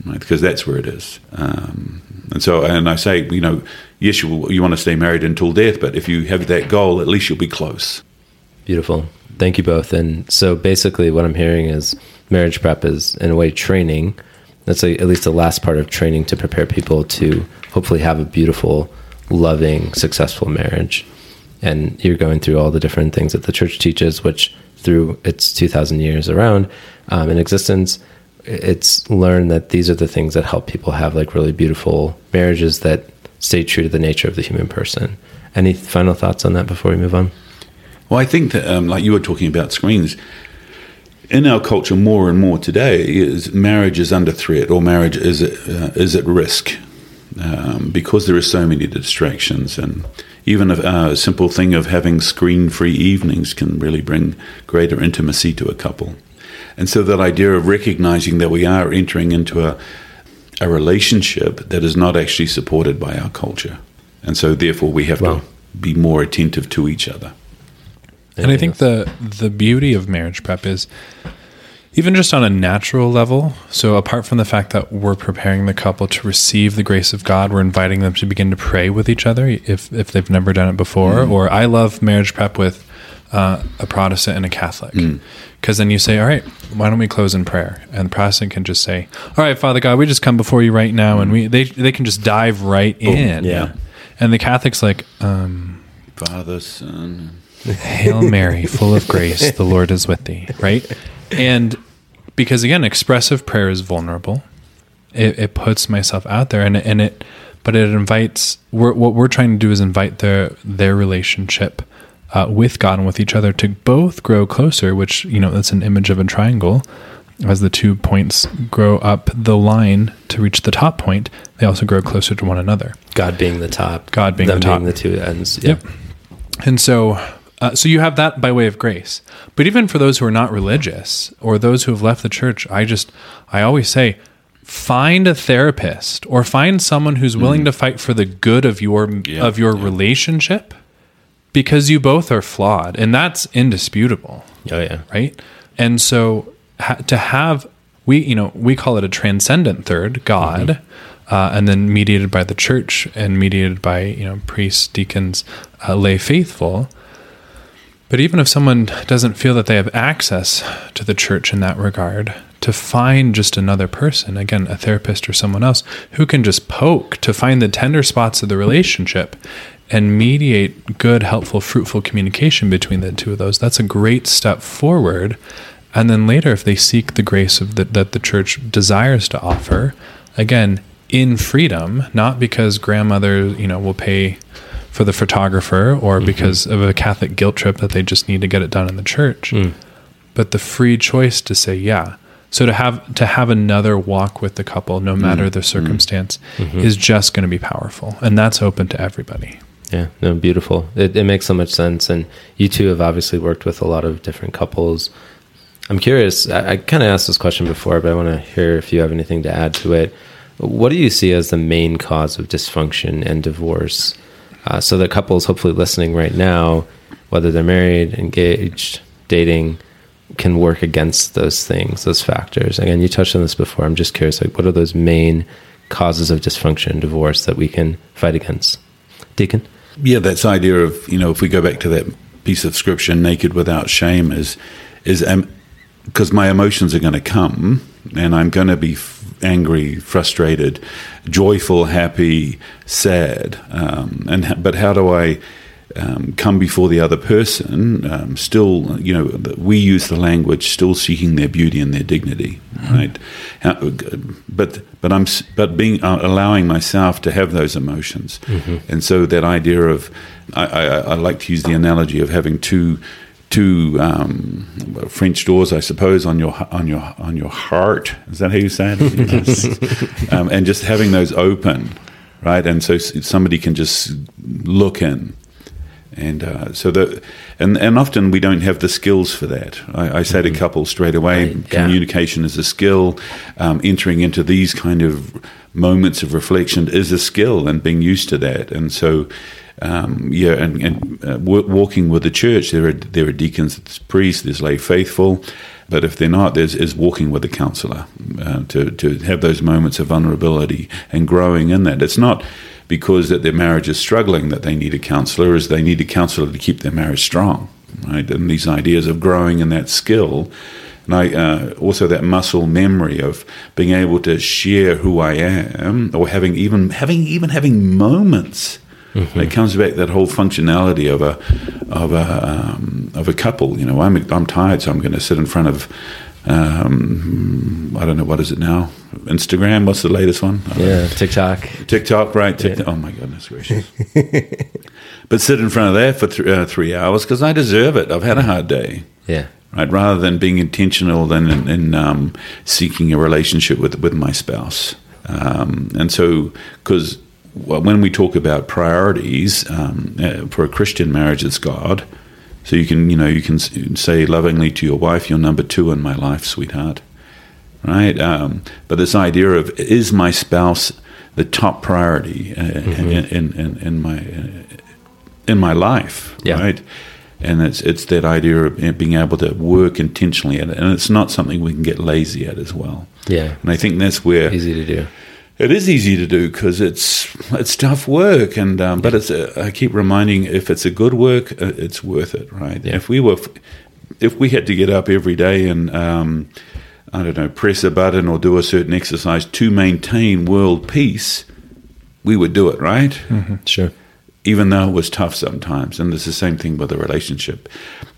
right? Because that's where it is. Um, and so, and I say, you know, yes, you, you want to stay married until death, but if you have that goal, at least you'll be close. Beautiful. Thank you both. And so basically, what I'm hearing is marriage prep is, in a way, training. That's a, at least the last part of training to prepare people to hopefully have a beautiful, loving, successful marriage. And you're going through all the different things that the church teaches, which through its 2,000 years around um, in existence, it's learned that these are the things that help people have like really beautiful marriages that stay true to the nature of the human person. Any final thoughts on that before we move on? Well, I think that, um, like you were talking about screens, in our culture more and more today, is marriage is under threat or marriage is uh, is at risk um, because there are so many distractions, and even a uh, simple thing of having screen-free evenings can really bring greater intimacy to a couple. And so that idea of recognizing that we are entering into a a relationship that is not actually supported by our culture, and so therefore we have Wow. to be more attentive to each other. And I think the the beauty of marriage prep is even just on a natural level. So apart from the fact that we're preparing the couple to receive the grace of God, we're inviting them to begin to pray with each other if if they've never done it before. Or I love marriage prep with uh, a Protestant and a Catholic. Because then you say, all right, why don't we close in prayer? And the Protestant can just say, all right, Father God, we just come before you right now. And we they, they can just dive right in. yeah. And the Catholic's like, um, Father, Son. Hail Mary, full of grace, the Lord is with thee, right? And because again, expressive prayer is vulnerable. It, it puts myself out there, and and it, but it invites. We're, what we're trying to do is invite their their relationship uh, with God and with each other to both grow closer. Which you know, that's an image of a triangle. As the two points grow up the line to reach the top point, they also grow closer to one another. God being the top, God being them the top. being the two ends. Yeah. Yep. And so, uh, so you have that by way of grace. But even for those who are not religious or those who have left the church, I just, I always say, find a therapist or find someone who's willing to fight for the good of your Yeah, of your relationship, because you both are flawed, and that's indisputable Oh yeah. right? And so ha- to have we you know we call it a transcendent third God, uh, and then mediated by the church and mediated by you know priests, deacons, uh, lay faithful. But even if someone doesn't feel that they have access to the church in that regard, to find just another person, again, a therapist or someone else, who can just poke to find the tender spots of the relationship and mediate good, helpful, fruitful communication between the two of those, that's a great step forward. And then later, if they seek the grace of the, that the church desires to offer, again, in freedom, not because grandmother, you know, will pay for the photographer or mm-hmm. because of a Catholic guilt trip that they just need to get it done in the church. Mm. But the free choice to say yeah. So to have to have another walk with the couple, no matter mm. the mm. circumstance, mm-hmm. is just going to be powerful, and that's open to everybody. Yeah, no, beautiful. It, it makes so much sense. And you two have obviously worked with a lot of different couples. I'm curious, I, I kind of asked this question before, but I want to hear if you have anything to add to it. What do you see as the main cause of dysfunction and divorce? Uh, so the couples hopefully listening right now, whether they're married, engaged, dating, can work against those things, those factors. Again, you touched on this before. I'm just curious, like, what are those main causes of dysfunction and divorce that we can fight against? Deacon? Yeah, that's idea of you know if we go back to that piece of scripture, naked without shame, is is because my emotions are going to come, and I'm going to be f- angry, frustrated, joyful, happy, sad, um, and but how do I? Um, come before the other person, um, still, you know, we use the language, still seeking their beauty and their dignity, right? How, but but I'm but being uh, allowing myself to have those emotions, and so that idea of I, I, I like to use the analogy of having two two um, French doors, I suppose, on your on your on your heart. Is that how you say it? [LAUGHS] um, and just having those open, right? And so somebody can just look in and uh, so the and and often we don't have the skills for that. I, I say to couples straight away, Right, yeah. communication is a skill. Um, entering into these kind of moments of reflection is a skill, and being used to that. And so, um, yeah, and, and uh, walking with the church, there are there are deacons, there's priests, there's lay faithful. But if they're not, there's is walking with a counselor uh, to to have those moments of vulnerability and growing in that. It's not because that their marriage is struggling that they need a counselor, is they need a counselor to keep their marriage strong, right? And these ideas of growing in that skill, and I uh, also that muscle memory of being able to share who I am, or having even having even having moments. It comes back that whole functionality of a of a um, of a couple. You know, I'm I'm tired, so I'm going to sit in front of. Um, I don't know what is it now. Instagram. What's the latest one? Don't know. Yeah, TikTok. TikTok, right? TikTok. Oh my goodness gracious! [LAUGHS] but sit in front of that for th- uh, three hours because I deserve it. I've had a hard day, Yeah. right? Rather than being intentional, than in, in um, seeking a relationship with with my spouse, um, and so because when we talk about priorities um, uh, for a Christian marriage, it's God. So you can, you know, you can say lovingly to your wife, "You're number two in my life, sweetheart." right? Um, but this idea of is my spouse the top priority uh, in, in, in, in my uh, in my life, Yeah. right? And it's it's that idea of being able to work intentionally at it, and it's not something we can get lazy at as well. Yeah. And I think that's where Easy to do. It is easy to do because it's it's tough work, and um, but it's a, I keep reminding if it's a good work, uh, it's worth it, right? Yeah. If we were, if we had to get up every day and um, I don't know, press a button or do a certain exercise to maintain world peace, we would do it, right? Sure. Even though it was tough sometimes, and it's the same thing with a relationship.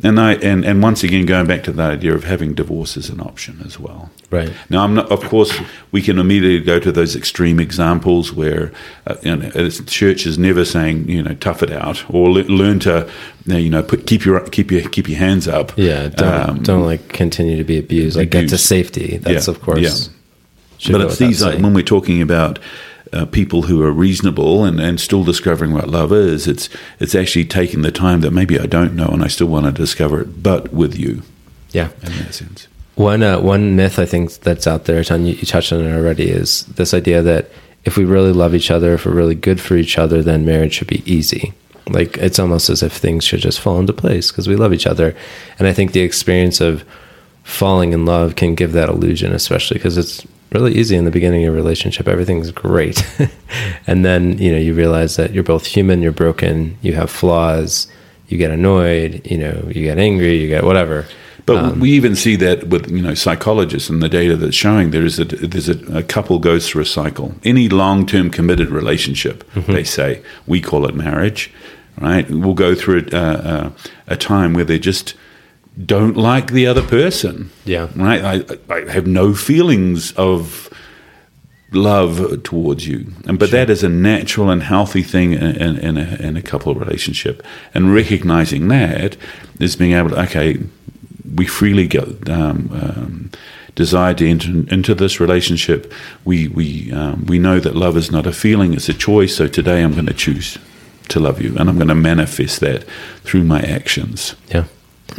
And I and, and once again going back to the idea of having divorce as an option as well. Right. Now, I'm not, of course, we can immediately go to those extreme examples where uh, you know, church is never saying, you know, tough it out or le- learn to, you know, put, keep your keep your keep your hands up. Yeah. Don't, Um, don't like continue to be abused. Like get to safety. That's Yeah, of course. yeah. but it's these like saying. when we're talking about uh, people who are reasonable and, and still discovering what love is, it's it's actually taking the time that maybe I don't know and I still want to discover it, but with you yeah. in that sense. One uh, one myth I think that's out there, Ton, you, you touched on it already, is this idea that if we really love each other, if we're really good for each other, then marriage should be easy. Like it's almost as if things should just fall into place because we love each other. And I think the experience of falling in love can give that illusion, especially because it's really easy in the beginning of a relationship. Everything's great, [LAUGHS] and then you know you realize that you're both human, you're broken, you have flaws, you get annoyed, you know, you get angry, you get whatever. But Um, we even see that with you know psychologists and the data that's showing there is a there's a, a couple goes through a cycle. Any long term committed relationship, Mm-hmm. they say we call it marriage, right? We'll go through a, a, a time where they're just don't like the other person. Yeah. right. I, I have no feelings of love towards you. And but that is a natural and healthy thing in, in, in, a, in a couple relationship. And recognizing that is being able to okay, we freely go. Um, um, desire to enter into this relationship. We we um, we know that love is not a feeling; it's a choice. So today, I'm going to choose to love you, and I'm going to manifest that through my actions. Yeah.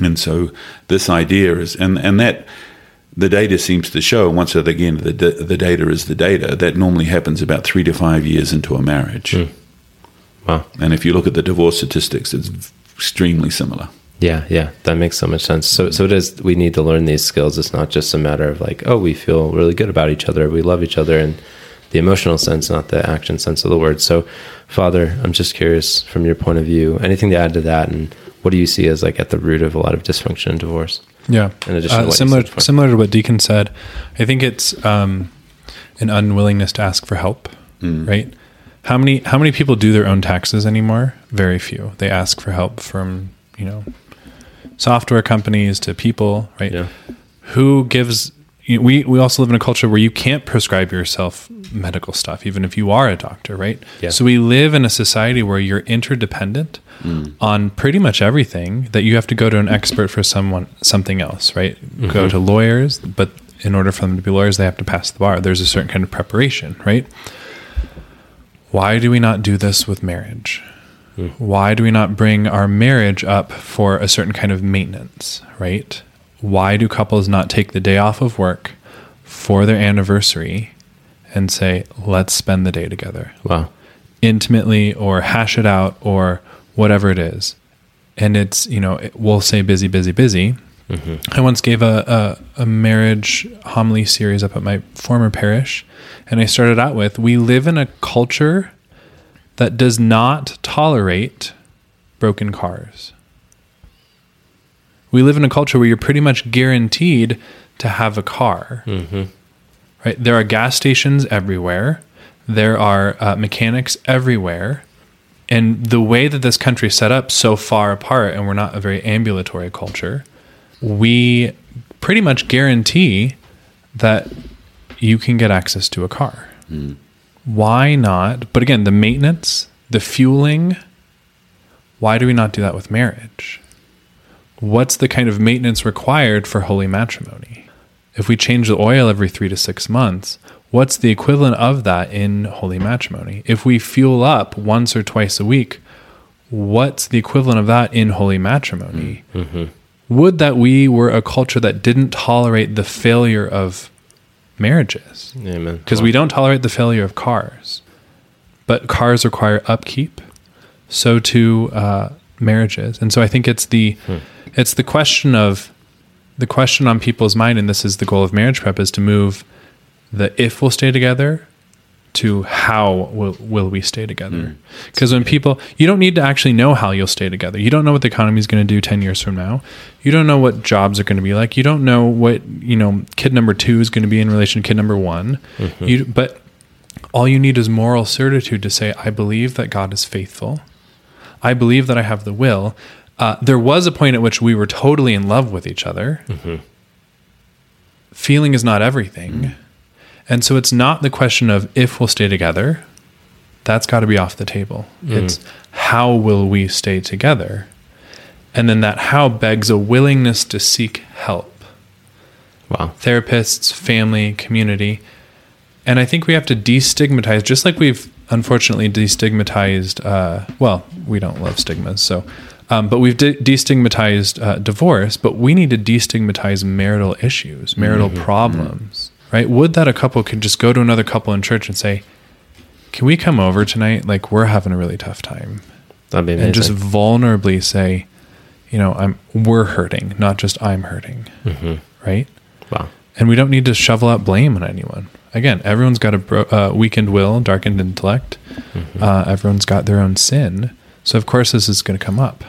And so this idea is, and and that the data seems to show once again the the data is the data that normally happens about three to five years into a marriage. Mm. Wow. And if you look at the divorce statistics, it's extremely similar. Yeah, yeah, that makes so much sense. So, so it is. We need to learn these skills. It's not just a matter of like, oh, we feel really good about each other, we love each other, and the emotional sense, not the action sense of the word. So, Father, I'm just curious from your point of view, anything to add to that, and what do you see as like at the root of a lot of dysfunction and divorce? Yeah, uh, similar similar to what Deacon said, I think it's um, an unwillingness to ask for help. Mm. Right? How many how many people do their own taxes anymore? Very few. They ask for help from you know software companies to people, right? Yeah. Who gives we we also live in a culture where you can't prescribe yourself medical stuff even if you are a doctor, right? Yeah. So we live in a society where you're interdependent mm. on pretty much everything that you have to go to an expert for someone something else, right? Mm-hmm. Go to lawyers, but in order for them to be lawyers, they have to pass the bar. There's a certain kind of preparation, right? Why do we not do this with marriage? Mm. Why do we not bring our marriage up for a certain kind of maintenance, right? Why do couples not take the day off of work for their anniversary and say, let's spend the day together? Wow. Intimately or hash it out or whatever it is. And it's, you know, we'll say busy, busy, busy. Mm-hmm. I once gave a, a, a marriage homily series up at my former parish, and I started out with We live in a culture that does not tolerate broken cars. We live in a culture where you're pretty much guaranteed to have a car. Mm-hmm. Right? There are gas stations everywhere. There are uh, mechanics everywhere. And the way that this country is set up so far apart, and we're not a very ambulatory culture, we pretty much guarantee that you can get access to a car. Mm why not? But again, the maintenance, the fueling, why do we not do that with marriage? What's the kind of maintenance required for holy matrimony? If we change the oil every three to six months, what's the equivalent of that in holy matrimony? If we fuel up once or twice a week, what's the equivalent of that in holy matrimony? Mm-hmm. Would that we were a culture that didn't tolerate the failure of marriages. Amen. Because we don't tolerate the failure of cars. But cars require upkeep. So too uh, marriages. And so I think it's the hmm. it's the question of the question on people's mind, and this is the goal of marriage prep, is to move the if we'll stay together to how will, will we stay together because mm. when people you don't need to actually know how you'll stay together you don't know what the economy is going to do 10 years from now you don't know what jobs are going to be like you don't know what you know kid number two is going to be in relation to kid number one mm-hmm. you, but all you need is moral certitude to say i believe that god is faithful i believe that i have the will uh, there was a point at which we were totally in love with each other mm-hmm. feeling is not everything mm and so it's not the question of if we'll stay together. That's got to be off the table. Mm. It's how will we stay together? And then that how begs a willingness to seek help. Wow. Therapists, family, community. And I think we have to destigmatize, just like we've unfortunately destigmatized, uh, well, we don't love stigmas. So, um, but we've de- destigmatized uh, divorce, but we need to destigmatize marital issues, marital mm-hmm. problems right? Would that a couple could just go to another couple in church and say, "Can we come over tonight? Like we're having a really tough time." That'd be amazing. And just vulnerably say, you know, I'm we're hurting, not just I'm hurting, mm-hmm. right? Wow. And we don't need to shovel out blame on anyone. Again, everyone's got a bro- uh, weakened will, darkened intellect. Mm-hmm. Uh, everyone's got their own sin. So of course this is going to come up.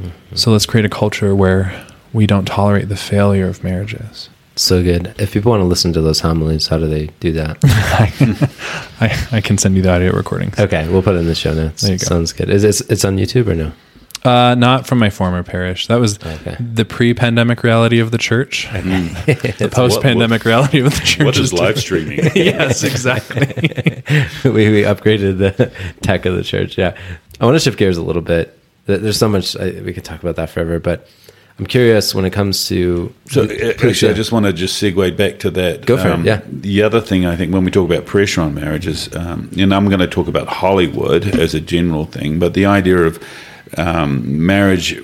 Mm-hmm. So let's create a culture where we don't tolerate the failure of marriages. So good. If people want to listen to those homilies, how do they do that? [LAUGHS] I, I can send you the audio recordings. Okay, we'll put it in the show notes. There you go. Sounds good. Is it, it's on YouTube or no? Uh, not from my former parish. That was Okay. the pre-pandemic reality of the church. [LAUGHS] the [LAUGHS] post-pandemic reality of the church. What is is live streaming? [LAUGHS] yes, exactly. we, we upgraded the tech of the church. Yeah. I want to shift gears a little bit. There's so much I, we could talk about that forever, but I'm curious when it comes to. So uh, actually, I just want to just segue back to that. Um, Go for it, yeah. The other thing I think when we talk about pressure on marriages, um, and I'm going to talk about Hollywood as a general thing, but the idea of um, marriage,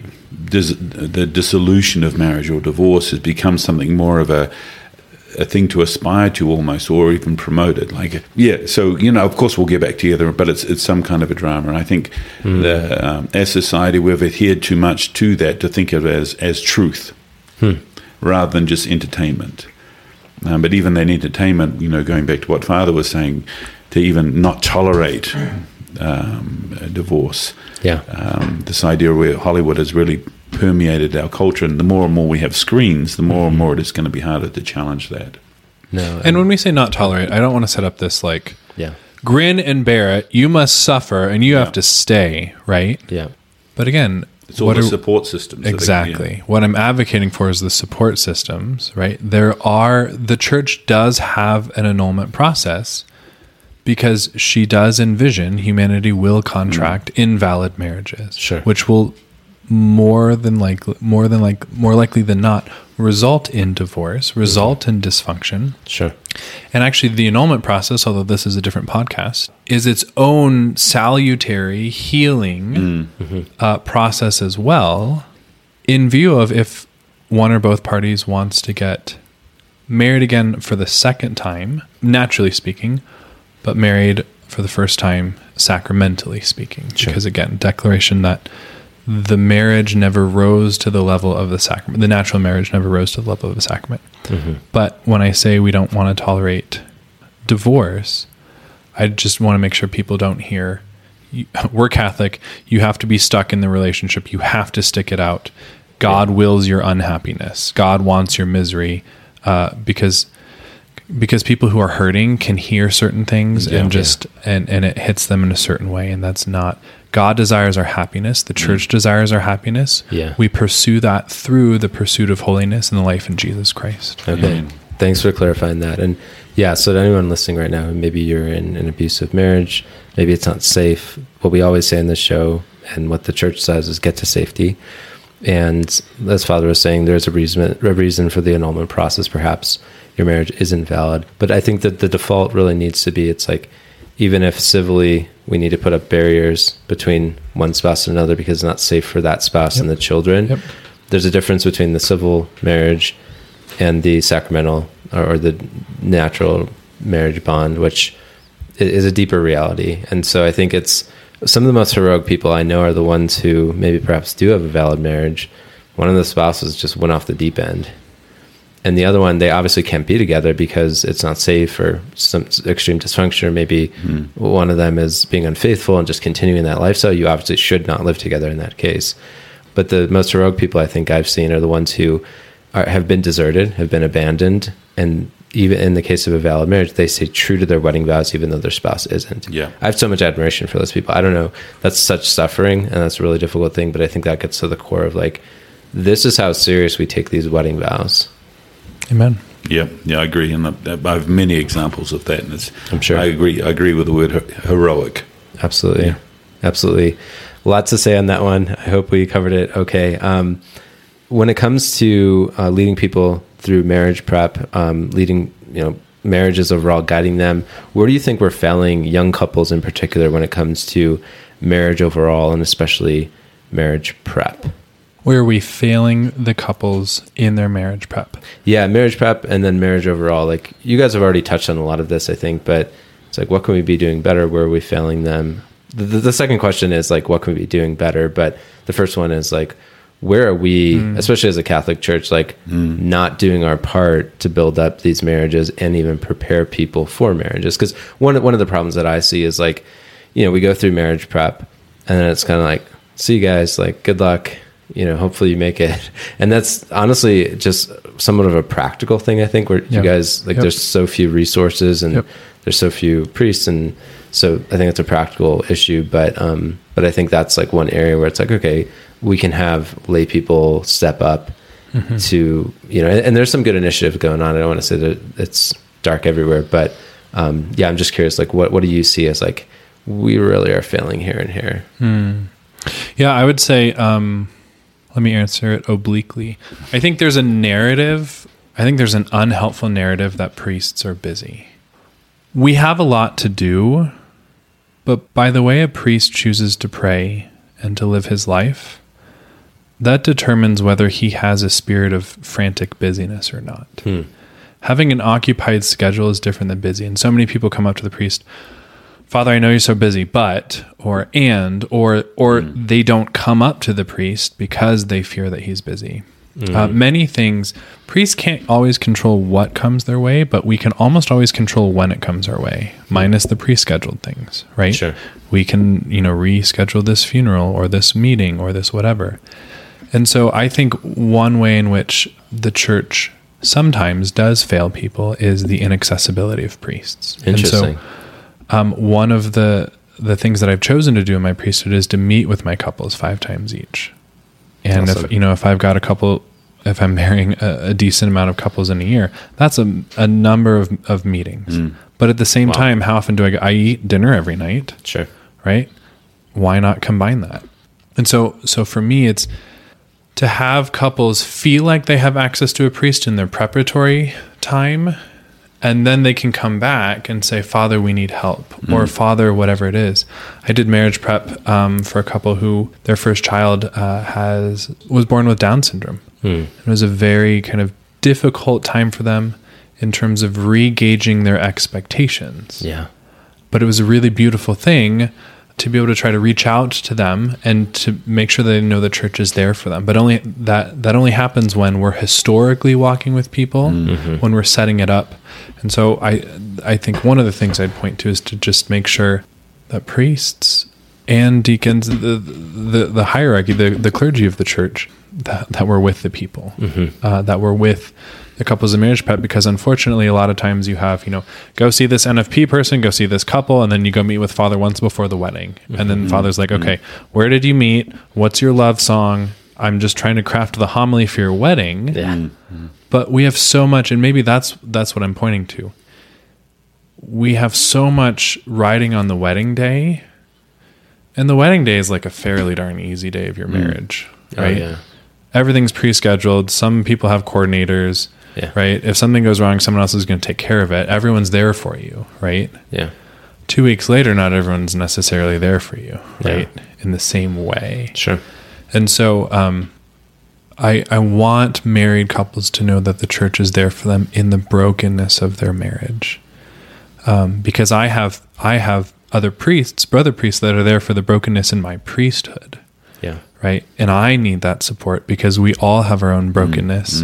dis- the dissolution of marriage or divorce has become something more of a a thing to aspire to almost or even promote it. Like yeah so you know of course we'll get back together but it's it's some kind of a drama. And i think the, um, as society we've adhered too much to that to think of it as as truth rather than just entertainment. Um, but even then entertainment you know going back to what father was saying to even not tolerate um, divorce Yeah. um, this idea where Hollywood has really permeated our culture, and the more and more we have screens, the more and more it is going to be harder to challenge that. No. and when we say not tolerate, I don't want to set up this like yeah. grin and bear it. You must suffer, and you have to stay, right? Yeah. But again, It's all what the are- support systems. that are- Exactly. What I'm advocating for is the support systems, right? There are, the church does have an annulment process because she does envision humanity will contract mm. invalid marriages. Sure. Which will more than likely, more than like, more likely than not result in divorce, result mm-hmm. in dysfunction. Sure. And actually, the annulment process, although this is a different podcast, is its own salutary healing mm. mm-hmm. uh, process as well, in view of if one or both parties wants to get married again for the second time, naturally speaking, but married for the first time, sacramentally speaking. Because again, declaration that the marriage never rose to the level of the sacrament. The natural marriage never rose to the level of the sacrament. But when I say we don't want to tolerate divorce, I just want to make sure people don't hear [LAUGHS] we're Catholic. You have to be stuck in the relationship. You have to stick it out. God wills your unhappiness. God wants your misery, uh, because because people who are hurting can hear certain things and just and and it hits them in a certain way, and that's not. God desires our happiness. The church mm. desires our happiness. Yeah. we pursue that through the pursuit of holiness and the life in Jesus Christ. Okay. Thanks for clarifying that. And yeah, so to anyone listening right now, maybe you're in an abusive marriage, maybe it's not safe. What we always say in this show and what the church says is get to safety. And as Father was saying, there's a reason, a reason for the annulment process. Perhaps your marriage isn't valid. But I think that the default really needs to be it's like, even if civilly we need to put up barriers between one spouse and another because it's not safe for that spouse and the children, Yep. there's a difference between the civil marriage and the sacramental or, or the natural marriage bond, which is a deeper reality. And so I think it's some of the most heroic people I know are the ones who maybe perhaps do have a valid marriage. One of the spouses just went off the deep end. And the other one, they obviously can't be together because it's not safe or some extreme dysfunction, or maybe hmm. one of them is being unfaithful and just continuing that lifestyle. You obviously should not live together in that case. But the most heroic people I think I've seen are the ones who are, have been deserted, have been abandoned, and even in the case of a valid marriage, they stay true to their wedding vows even though their spouse isn't. Yeah. I have so much admiration for those people. I don't know. That's such suffering, and that's a really difficult thing. But I think that gets to the core of like, this is how serious we take these wedding vows. Amen. Yeah, yeah, I agree, and I have many examples of that. And it's, I'm sure. I agree. I agree with the word heroic. Absolutely. Absolutely. Lots to say on that one. I hope we covered it okay. Um, when it comes to uh, leading people through marriage prep, um, leading, you know, marriages overall, guiding them, where do you think we're failing young couples in particular when it comes to marriage overall and especially marriage prep? Where are we failing the couples in their marriage prep? Yeah, marriage prep and then marriage overall. Like you guys have already touched on a lot of this, I think, but it's like, what can we be doing better? Where are we failing them? The, the, the second question is like, what can we be doing better? But the first one is like, where are we, mm. especially as a Catholic church, like mm. not doing our part to build up these marriages and even prepare people for marriages? Because one one of the problems that I see is like, you know, we go through marriage prep, and then it's kind of like, see you guys, like, good luck. You know, hopefully you make it. And that's honestly just somewhat of a practical thing. I think where you guys like, Yep. there's so few resources and Yep. there's so few priests and so I think it's a practical issue, but um, but I think that's like one area where it's like okay, we can have lay people step up to you know, and, and there's some good initiatives going on. I don't want to say that it's dark everywhere, but um, yeah, I'm just curious. Like, what what do you see as like we really are failing here and here? Yeah, I would say, um, let me answer it obliquely. I think there's a narrative, I think there's an unhelpful narrative that priests are busy. We have a lot to do, but by the way a priest chooses to pray and to live his life, that determines whether he has a spirit of frantic busyness or not. Hmm. Having an occupied schedule is different than busy. And so many people come up to the priest, Father, I know you're so busy, but or and or or they don't come up to the priest because they fear that he's busy. Uh, many things priests can't always control what comes their way, but we can almost always control when it comes our way, minus the pre-scheduled things, right? Sure. We can, you know, reschedule this funeral or this meeting or this whatever. And so I think one way in which the church sometimes does fail people is the inaccessibility of priests. Interesting. And so um, one of the the things that I've chosen to do in my priesthood is to meet with my couples five times each. And Awesome. if you know if I've got a couple, if I'm [LAUGHS] marrying a, a decent amount of couples in a year, that's a, a number of, of meetings. But at the same time, how often do I? go- I eat dinner every night Sure. right? Why not combine that? And so, so for me, it's to have couples feel like they have access to a priest in their preparatory time, and then they can come back and say, "Father, we need help," or "Father, whatever it is." I did marriage prep um, for a couple who their first child uh, has was born with Down syndrome. It was a very kind of difficult time for them in terms of re-gauging their expectations Yeah. but it was a really beautiful thing to be able to try to reach out to them and to make sure they know the church is there for them. But only that that only happens when we're historically walking with people when we're setting it up. And so i i think one of the things i'd point to is to just make sure that priests and deacons the the, the hierarchy the, the clergy of the church that, that we're with the people uh, that we're with the couples in marriage prep because unfortunately a lot of times you have you know go see this nfp person go see this couple and then you go meet with father once before the wedding. And then mm-hmm. father's like mm-hmm. okay where did you meet? What's your love song? I'm just trying to craft the homily for your wedding. Yeah. Mm-hmm. but we have so much and maybe that's that's what i'm pointing to. We have so much riding on the wedding day and the wedding day is like a fairly darn easy day of your mm. marriage Oh, right? yeah. everything's pre-scheduled. Some people have coordinators Yeah. right if something goes wrong someone else is going to take care of it everyone's there for you right Yeah. two weeks later not everyone's necessarily there for you Yeah. right in the same way Sure. and so um, I, I want married couples to know that the church is there for them in the brokenness of their marriage. Um, because I have I have other priests, brother priests that are there for the brokenness in my priesthood, Yeah. right? And I need that support because we all have our own brokenness.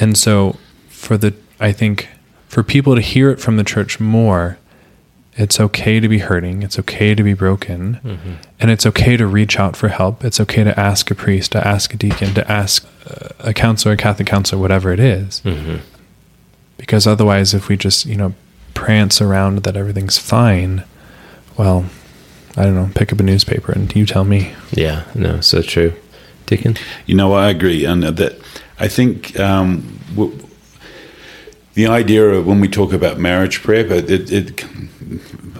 And so for the I think for people to hear it from the church more, it's okay to be hurting, it's okay to be broken, and it's okay to reach out for help. It's okay to ask a priest, to ask a deacon, to ask uh, a counselor, a Catholic counselor, whatever it is. Because otherwise, if we just, you know, prance around that everything's fine, well, I don't know, pick up a newspaper and you tell me. Yeah. No, so true. Deacon? You know, I agree, and that I think um, w- the idea of when we talk about marriage prep, it, it, it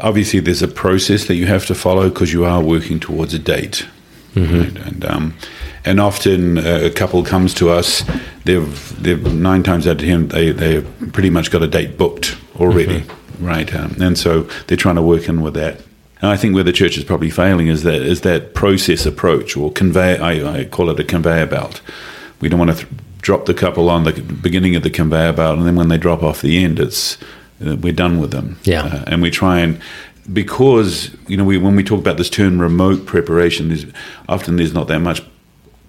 obviously there's a process that you have to follow because you are working towards a date, right? and um, and often uh, a couple comes to us, they've they've nine times out of ten they they've pretty much got a date booked already, right? Um, and so they're trying to work in with that. And I think where the church is probably failing is that is that process approach or convey. I, I call it a conveyor belt. We don't want to th- drop the couple on the beginning of the conveyor belt, and then when they drop off the end, it's uh, we're done with them. Yeah. Uh, and we try and because you know we when we talk about this term remote preparation, there's often there's not that much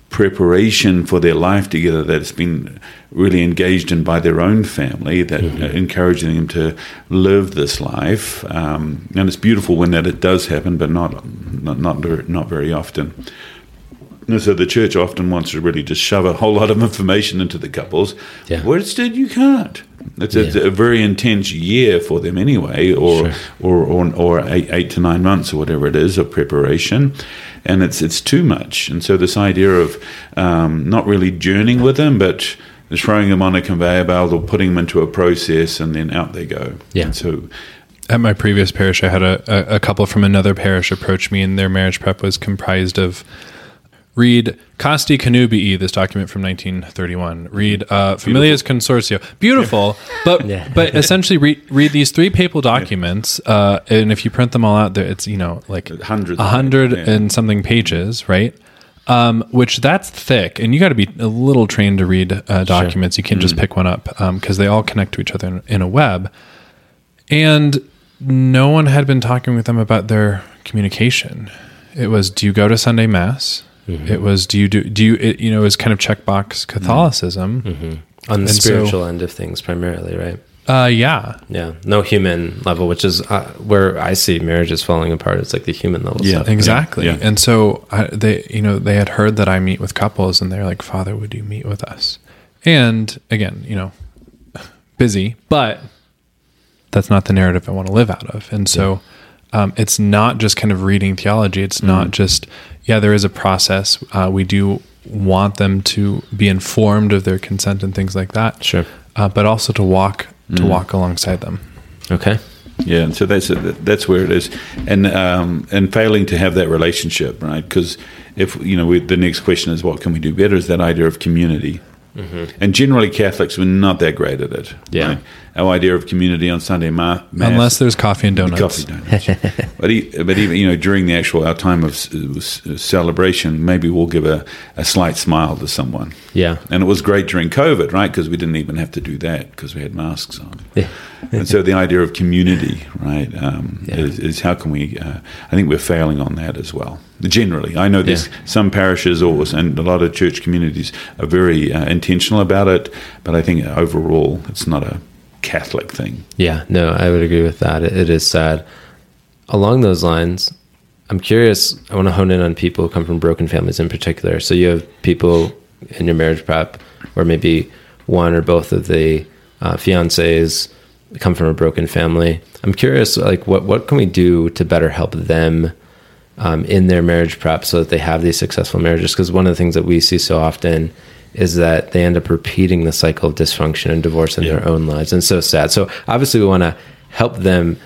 preparation for their life together that's been really engaged in by their own family that uh, encouraging them to live this life um, and it's beautiful when that it does happen but not not not, not very often And so the church often wants to really just shove a whole lot of information into the couples. Yeah. Where instead you can't. It's, it's Yeah. a very intense year for them anyway, or Sure. or, or or eight, eight to nine months or whatever it is of preparation, and it's it's too much. And so this idea of um, not really journeying with them, but throwing them on a conveyor belt or putting them into a process, and then out they go. Yeah. And so At my previous parish, I had a, a, a couple from another parish approach me, and their marriage prep was comprised of read Casti Connubii, this document from 1931. Read uh, Familiaris Consortio. Beautiful, but Yeah. but [LAUGHS] essentially read read these three papal documents, uh, and if you print them all out, it's you know like Hundreds a hundred yeah. and something pages, right? Um, which that's thick, and you got to be a little trained to read uh, documents. You can't just Mm. pick one up because they all connect to each other in, in a web. And no one had been talking with them about their communication. It was, do you go to Sunday mass? Mm-hmm. It was, do you do, do you, it, you know, it was kind of checkbox Catholicism. on the And so- spiritual end of things primarily, right? Uh, yeah. Yeah, no human level, which is uh, where I see marriages falling apart. It's like the human level Yeah. stuff. Exactly. Yeah. And so I, they, you know, they had heard that I meet with couples and they're like, Father, would you meet with us? And again, you know, [SIGHS] busy, but that's not the narrative I want to live out of. And so um, it's not just kind of reading theology. It's not just, yeah, there is a process. Uh, we do want them to be informed of their consent and things like that. Sure. Uh, but also to walk, to walk alongside them. Okay. Yeah, and so that's that's where it is, and um, and failing to have that relationship, right? Because if you know, we, the next question is, what can we do better? Is that idea of community, and generally Catholics we're not that great at it. Yeah. right? Our idea of community on Sunday ma- mass, Unless there's coffee and donuts. coffee donuts. [LAUGHS] but, e- but even you know during the actual our time of s- s- celebration, maybe we'll give a, a slight smile to someone. Yeah. And it was great during COVID, right? Because we didn't even have to do that because we had masks on. Yeah. [LAUGHS] and so the idea of community, right, um, Yeah. is, is how can we? Uh, I think we're failing on that as well. Generally, I know there's Yeah. some parishes or and a lot of church communities are very uh, intentional about it, but I think overall it's not a Catholic thing. Yeah, no, I would agree with that. It, it is sad. Along those lines, I'm curious. I want to hone in on people who come from broken families in particular. So you have people in your marriage prep or maybe one or both of the uh, fiancés come from a broken family. I'm curious, like, what what can we do to better help them um, in their marriage prep so that they have these successful marriages? Because one of the things that we see so often is that they end up repeating the cycle of dysfunction and divorce in their own lives, and so sad. So obviously, we want to help them.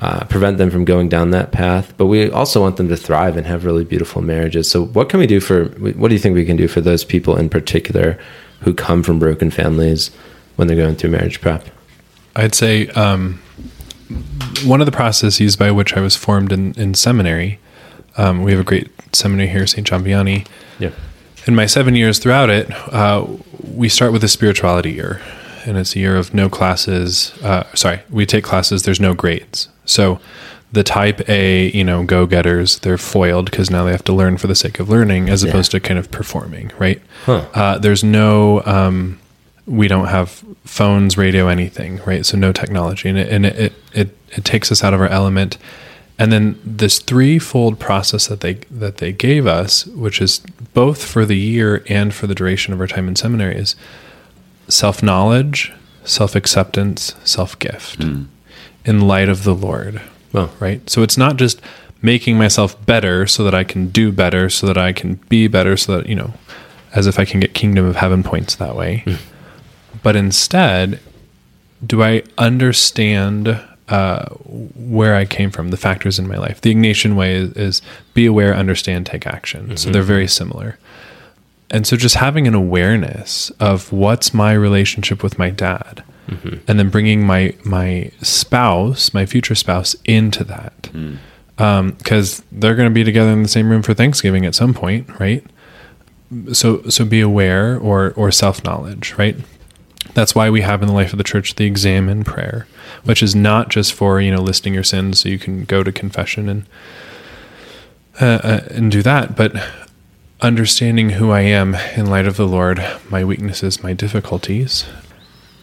Uh, prevent them from going down that path, but we also want them to thrive and have really beautiful marriages. So, what can we do for? What do you think we can do for those people in particular who come from broken families when they're going through marriage prep? I'd say um, one of the processes by which I was formed in, in seminary, um, we have a great seminary here, St. John Vianney. Yeah, In my seven years throughout it, uh, we start with a spirituality year, and it's a year of no classes. Uh, sorry, we take classes, there's no grades. So the type A, you know, go getters, they're foiled because now they have to learn for the sake of learning as opposed to kind of performing, right? Huh. Uh, there's no, um, we don't have phones, radio, anything, right? So no technology, and it and it, it it it takes us out of our element. And then this threefold process that they that they gave us, which is both for the year and for the duration of our time in seminary, is self knowledge, self acceptance, self gift, hmm. in light of the Lord well, right? So it's not just making myself better so that I can do better, so that I can be better, so that, you know, as if I can get kingdom of heaven points that way. Hmm. But instead, do I understand uh, where I came from, the factors in my life? The Ignatian way is, is be aware, understand, take action. So mm-hmm. they're very similar. And so just having an awareness of what's my relationship with my dad mm-hmm. and then bringing my my spouse, my future spouse into that. Mm. Um, because they're going to be together in the same room for Thanksgiving at some point, right? So so be aware or or self knowledge, right? That's why we have in the life of the church the Examen prayer, which is not just for you know listing your sins so you can go to confession and uh, uh, and do that, but understanding who I am in light of the Lord, my weaknesses, my difficulties,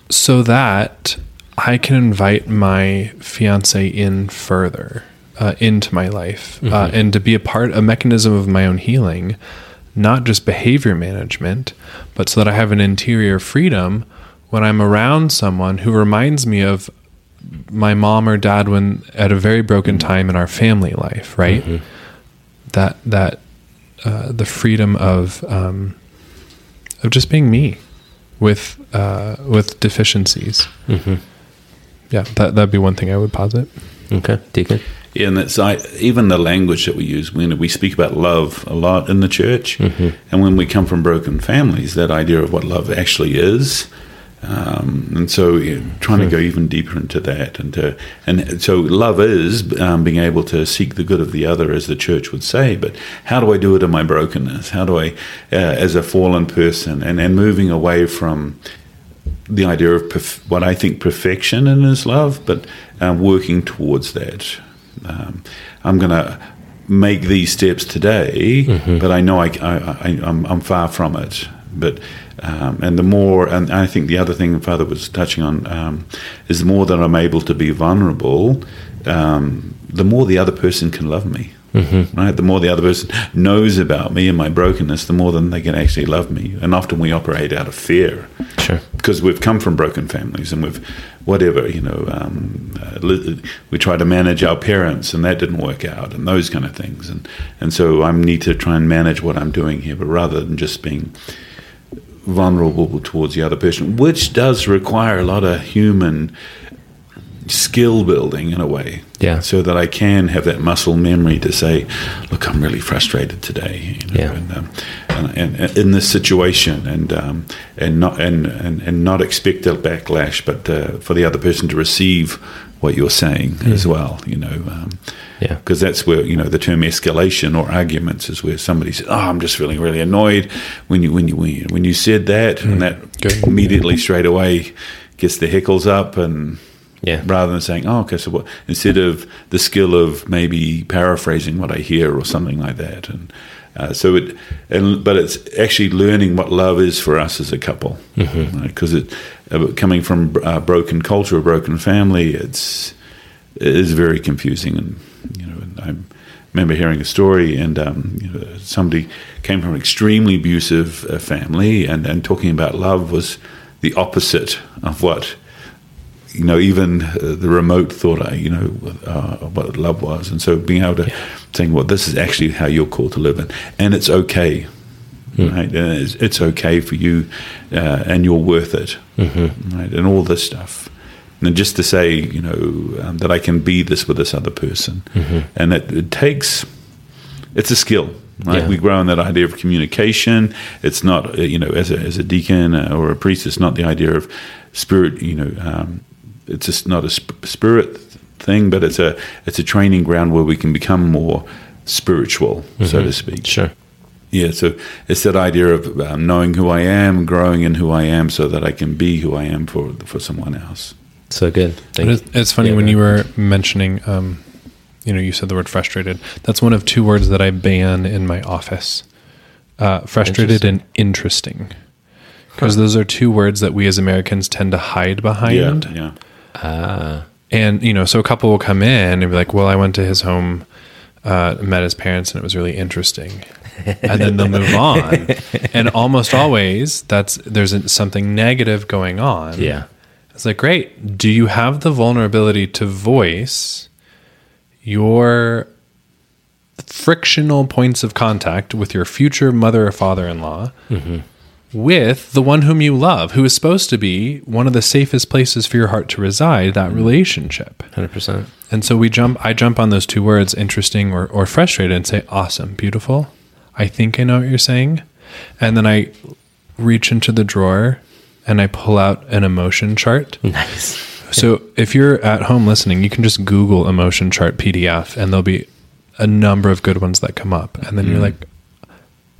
so that I can invite my fiance in further uh, into my life uh, and to be a part, a mechanism of my own healing not just behavior management, but so that I have an interior freedom when I'm around someone who reminds me of my mom or dad when at a very broken time in our family life, right? That that uh, the freedom of um, of just being me with uh, with deficiencies. Yeah, that that'd be one thing I would posit. Okay, Deacon. Yeah, and that's I, even the language that we use when we speak about love a lot in the church, and when we come from broken families, that idea of what love actually is, um, and so trying to go even deeper into that, and to, and so love is um, being able to seek the good of the other, as the church would say. But how do I do it in my brokenness? How do I, uh, as a fallen person, and and moving away from the idea of perf- what I think perfection in His love, but um, working towards that. Um, I'm going to make these steps today, but I know I, I, I, I'm, I'm far from it. But um, and the more, and I think the other thing Father was touching on um, is the more that I'm able to be vulnerable, um, the more the other person can love me. Right, the more the other person knows about me and my brokenness, the more then they can actually love me. And often we operate out of fear Sure. because we've come from broken families and we've whatever you know um, uh, we try to manage our parents and that didn't work out and those kind of things and and so I need to try and manage what I'm doing here but rather than just being vulnerable towards the other person which does require a lot of human skill building in a way Yeah. so that I can have that muscle memory to say look I'm really frustrated today you know, Yeah. and, um, and, and, and in this situation and um, and not and, and, and not expect a backlash but uh, for the other person to receive what you're saying as well you know um, Yeah. because that's where you know the term escalation or arguments is where somebody says, "Oh, I'm just feeling really annoyed when you when you when you, when you said that," and that Good. immediately straight away gets the heckles up, and Yeah. rather than saying, "Oh, okay," so what? Instead of the skill of maybe paraphrasing what I hear or something like that, and uh, so it, and but it's actually learning what love is for us as a couple, because it uh, coming from a broken culture, a broken family, it's it is very confusing. And you know and I remember hearing a story and um, you know, somebody came from an extremely abusive uh, family and, and talking about love was the opposite of what you know even uh, the remote thought I you know uh, what love was and so being able to saying well this is actually how you're called to live in, and it's okay right? And it's, it's okay for you uh, and you're worth it right? And all this stuff. And just to say, you know, um, that I can be this with this other person, and it, it takes, it's a skill, right? Yeah. We grow in that idea of communication. It's not, uh, you know, as a as a deacon uh, or a priest, it's not the idea of spirit. You know, um, it's just not a sp- spirit thing, but it's a it's a training ground where we can become more spiritual, so to speak. Sure. Yeah, so it's that idea of um, knowing who I am, growing in who I am, so that I can be who I am for for someone else. So good. Thank But it's, it's funny Yeah, when you were mentioning, um, you know, you said the word frustrated. That's one of two words that I ban in my office. Uh, frustrated and interesting. Because those are two words that we as Americans tend to hide behind. Yeah, yeah. Ah, And, you know, so a couple will come in and be like, well, I went to his home, uh, met his parents, and it was really interesting. and then they'll move [LAUGHS] on. And almost always, that's there's something negative going on. yeah. It's like, great. Do you have the vulnerability to voice your frictional points of contact with your future mother or father in law with the one whom you love, who is supposed to be one of the safest places for your heart to reside, that mm-hmm. relationship? 100%. And so we jump, I jump on those two words, interesting or, or frustrated, and say, awesome, beautiful. I think I know what you're saying. And then I reach into the drawer and I pull out an emotion chart. [LAUGHS] Nice. So if you're at home listening, you can just Google emotion chart PDF and there'll be a number of good ones that come up. And then you're mm-hmm. like,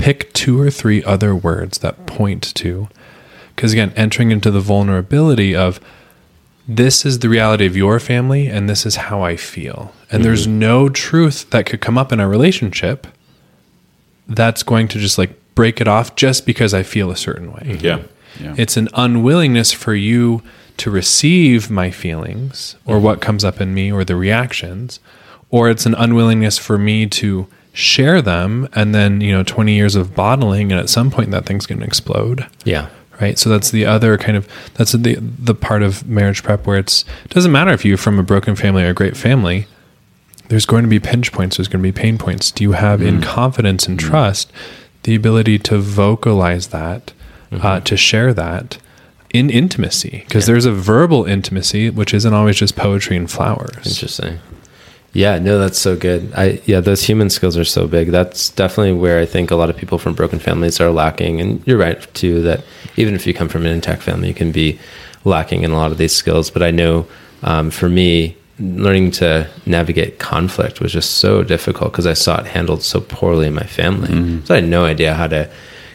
pick two or three other words that point to, because again, entering into the vulnerability of this is the reality of your family and this is how I feel. And mm-hmm. there's no truth that could come up in a relationship that's going to just like break it off just because I feel a certain way. Mm-hmm. Yeah. Yeah. It's an unwillingness for you to receive my feelings or mm-hmm. what comes up in me or the reactions, or it's an unwillingness for me to share them and then you know 20 years of bottling and at some point that thing's going to explode. Yeah. right? So that's the other kind of that's the the part of marriage prep where it's it doesn't matter if you're from a broken family or a great family there's going to be pinch points there's going to be pain points. Do you have in mm. confidence and mm. trust the ability to vocalize that uh, mm-hmm. to share that in intimacy? Because there's a verbal intimacy which isn't always just poetry and flowers. Interesting. Yeah, no, that's so good. I yeah, those human skills are so big. That's definitely where I think a lot of people from broken families are lacking. And you're right too that even if you come from an intact family, you can be lacking in a lot of these skills. But I know um, for me, learning to navigate conflict was just so difficult because I saw it handled so poorly in my family. So I had no idea how to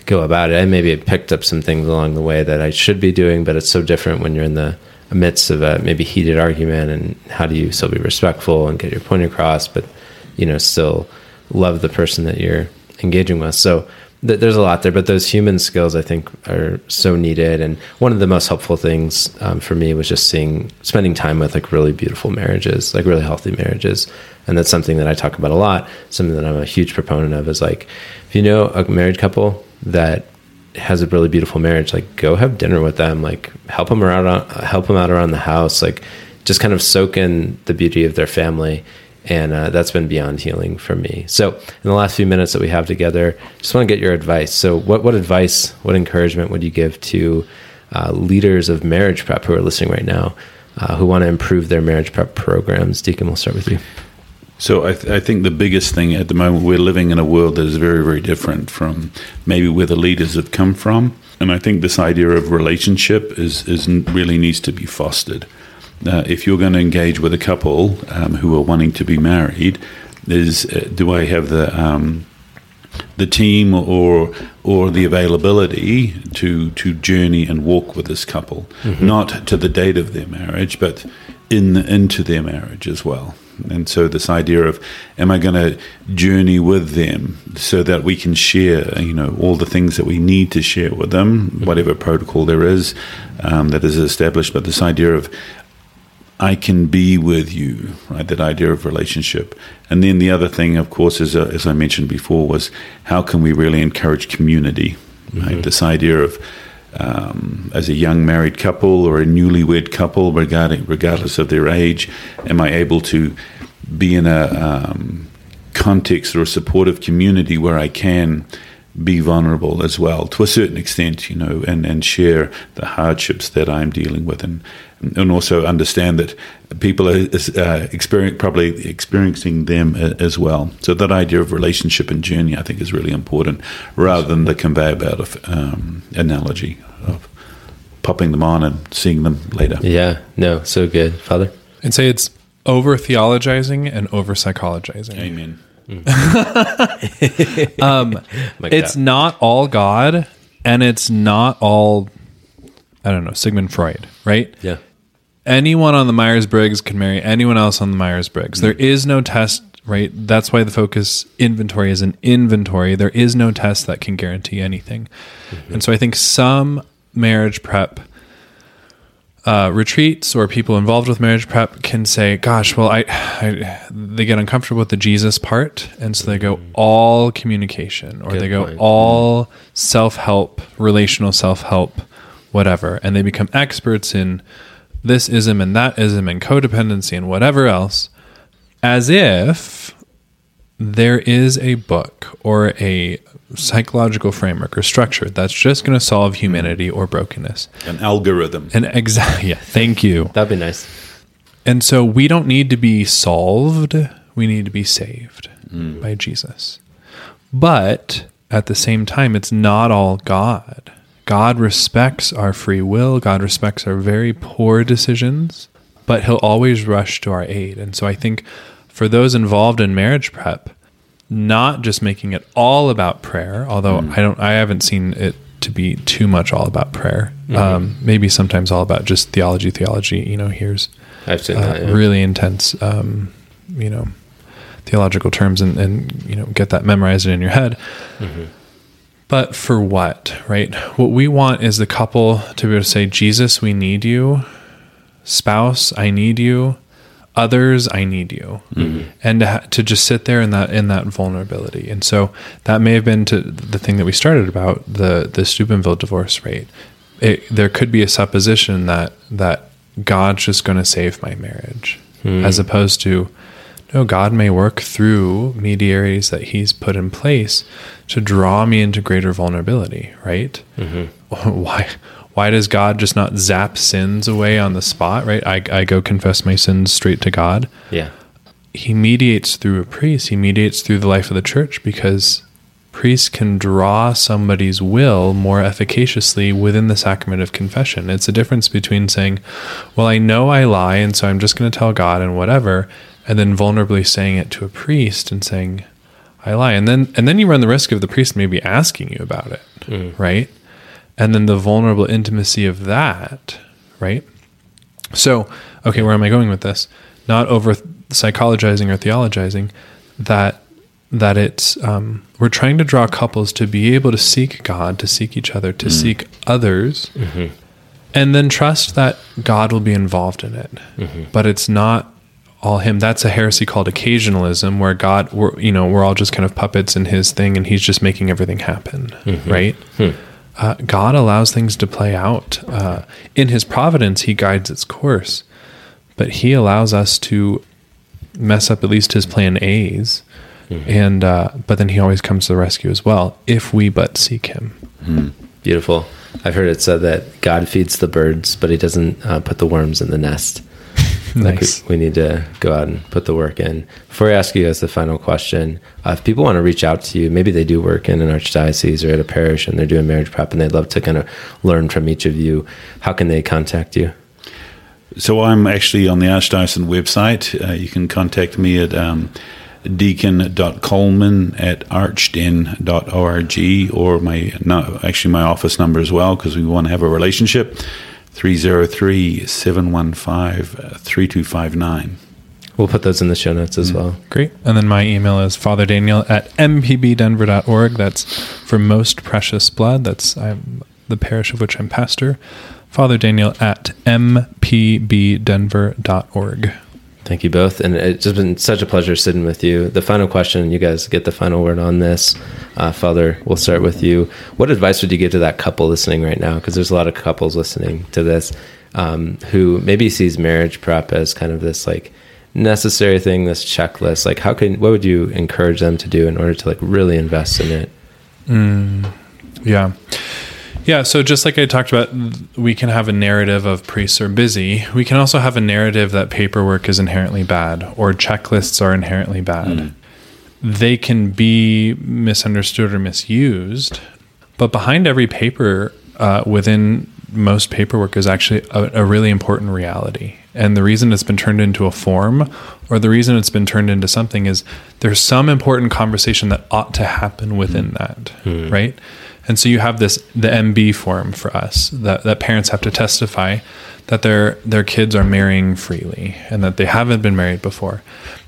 go about it. I maybe picked up some things along the way that I should be doing, but it's so different when you're in the amidst of a maybe heated argument and how do you still be respectful and get your point across, but you know, still love the person that you're engaging with. So th- there's a lot there, but those human skills I think are so needed. And one of the most helpful things um, for me was just seeing, spending time with like really beautiful marriages, like really healthy marriages. And that's something that I talk about a lot. Something that I'm a huge proponent of is like, if you know a married couple that has a really beautiful marriage, like go have dinner with them, like help them around, help them out around the house, like just kind of soak in the beauty of their family. And uh, that's been beyond healing for me. So, in the last few minutes that we have together, just want to get your advice. So, what, what advice, what encouragement would you give to uh, leaders of marriage prep who are listening right now, uh, who want to improve their marriage prep programs? Deacon, we'll start with you. So I, th- I think the biggest thing at the moment we're living in a world that is very very different from maybe where the leaders have come from, and I think this idea of relationship is is really needs to be fostered. Uh, if you're going to engage with a couple um, who are wanting to be married, is uh, do I have the um, the team or or the availability to to journey and walk with this couple, not to the date of their marriage, but in into their marriage as well. And so this idea of am I going to journey with them so that we can share, you know, all the things that we need to share with them, whatever protocol there is um, that is established. But this idea of I can be with you, right? That idea of relationship. And then the other thing, of course, is, uh, as I mentioned before, was how can we really encourage community, right? This idea of um, as a young married couple or a newlywed couple, regarding regardless of their age, am I able to be in a um, context or a supportive community where I can be vulnerable as well to a certain extent, you know, and, and share the hardships that I'm dealing with, and and also understand that people are uh, experience, probably experiencing them as well. So that idea of relationship and journey, I think, is really important, rather than the conveyor belt of um, analogy of popping them on and seeing them later. Yeah, no, so good, Father. I'd say it's over theologizing and over psychologizing. Amen. [LAUGHS] [LAUGHS] Like It's that. not all God and it's not all, I don't know, Sigmund Freud, right? yeah, Anyone on the Myers Briggs can marry anyone else on the Myers Briggs. There mm. is no test, right? That's why the FOCCUS inventory is an inventory. There is no test that can guarantee anything. Mm-hmm. And so I think some marriage prep uh, retreats or people involved with marriage prep can say, "Gosh, well, I, I," they get uncomfortable with the Jesus part, and so they go mm. all communication, or Good they go point. all mm. self help, relational self help, whatever, and they become experts in this ism and that ism and codependency and whatever else, as if there is a book or a psychological framework or structure that's just going to solve mm-hmm. humanity or brokenness. An algorithm. An exactly, [LAUGHS] yeah, thank you. that'd be nice. And so we don't need to be solved, we need to be saved mm. by Jesus. But at the same time, it's not all God. God respects our free will, God respects our very poor decisions, but He'll always rush to our aid. And so I think for those involved in marriage prep, not just making it all about prayer, although I don't, I haven't seen it to be too much all about prayer. Um, maybe sometimes all about just theology, theology. You know, here's I've seen uh, that. Yeah. really intense, um, you know, theological terms and, and, you know, get that memorized in your head. But for what, right? What we want is the couple to be able to say, Jesus, we need you. Spouse, I need you. others i need you mm-hmm. and to, ha- to just sit there in that in that vulnerability and so that may have been to the thing that we started about the the steubenville divorce rate it, there could be a supposition that that god's just going to save my marriage hmm. as opposed to no god may work through mediaries that he's put in place to draw me into greater vulnerability right mm-hmm. [LAUGHS] why why does God just not zap sins away on the spot, right? I, I go confess my sins straight to God. Yeah. He mediates through a priest, he mediates through the life of the church because priests can draw somebody's will more efficaciously within the sacrament of confession. It's a difference between saying, Well, I know I lie, and so I'm just going to tell God and whatever, and then vulnerably saying it to a priest and saying, I lie. And then and then you run the risk of the priest maybe asking you about it. Mm. Right? and then the vulnerable intimacy of that, right? So, okay, where am I going with this? Not over psychologizing or theologizing that that it's um, we're trying to draw couples to be able to seek God, to seek each other, to mm. seek others, mm-hmm. and then trust that God will be involved in it. Mm-hmm. But it's not all Him. That's a heresy called occasionalism, where God, we're you know, we're all just kind of puppets in His thing, and He's just making everything happen, right? uh, God allows things to play out. Uh, in His providence, He guides its course, but He allows us to mess up at least His plan A's, and uh, but then He always comes to the rescue as well if we but seek Him. Beautiful. I've heard it said that God feeds the birds, but he doesn't uh, put the worms in the nest. Like Nice. we, we need to go out and put the work in. Before I ask you guys the final question, uh, if people want to reach out to you, maybe they do work in an archdiocese or at a parish and they're doing marriage prep and they'd love to kind of learn from each of you, how can they contact you? So I'm actually on the Archdiocesan website. Uh, you can contact me at um, deacon.coleman at archden.org or my, no, actually my office number as well because we want to have a relationship, 303-715-3259. We'll put those in the show notes as well. Great. And then my email is fatherdaniel at mpbdenver.org. That's for most precious blood. That's I'm, the parish of which I'm pastor. Father Daniel at mpbdenver.org. Thank you both. And it's just been such a pleasure sitting with you. The final question, you guys get the final word on this. Uh, Father, we'll start with you. What advice would you give to that couple listening right now? Because there's a lot of couples listening to this um, who maybe sees marriage prep as kind of this like necessary thing, this checklist. Like, how can, what would you encourage them to do in order to like really invest in it? Yeah. Yeah. So just like I talked about, we can have a narrative of priests are busy. We can also have a narrative that paperwork is inherently bad or checklists are inherently bad. Hmm. They can be misunderstood or misused, but behind every paper uh, within most paperwork is actually a, a really important reality. And the reason it's been turned into a form or the reason it's been turned into something is there's some important conversation that ought to happen within hmm. that, hmm. right? And so you have this the MB form for us that, that parents have to testify that their their kids are marrying freely and that they haven't been married before.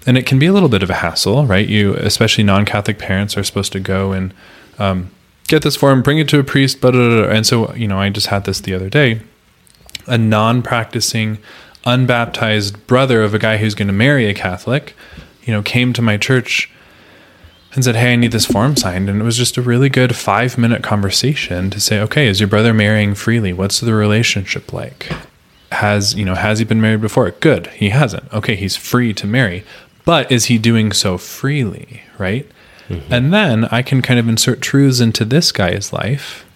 And it can be a little bit of a hassle, right? You especially non-Catholic parents are supposed to go and um, get this form, bring it to a priest, but and so you know I just had this the other day. A non-practicing, unbaptized brother of a guy who's going to marry a Catholic, you know, came to my church and said, Hey, I need this form signed. And it was just a really good five minute conversation to say, Okay, is your brother marrying freely? What's the relationship like? Has, you know, has he been married before? Good. He hasn't. Okay, he's free to marry. But is he doing so freely? Right. Mm-hmm. And then I can kind of insert truths into this guy's life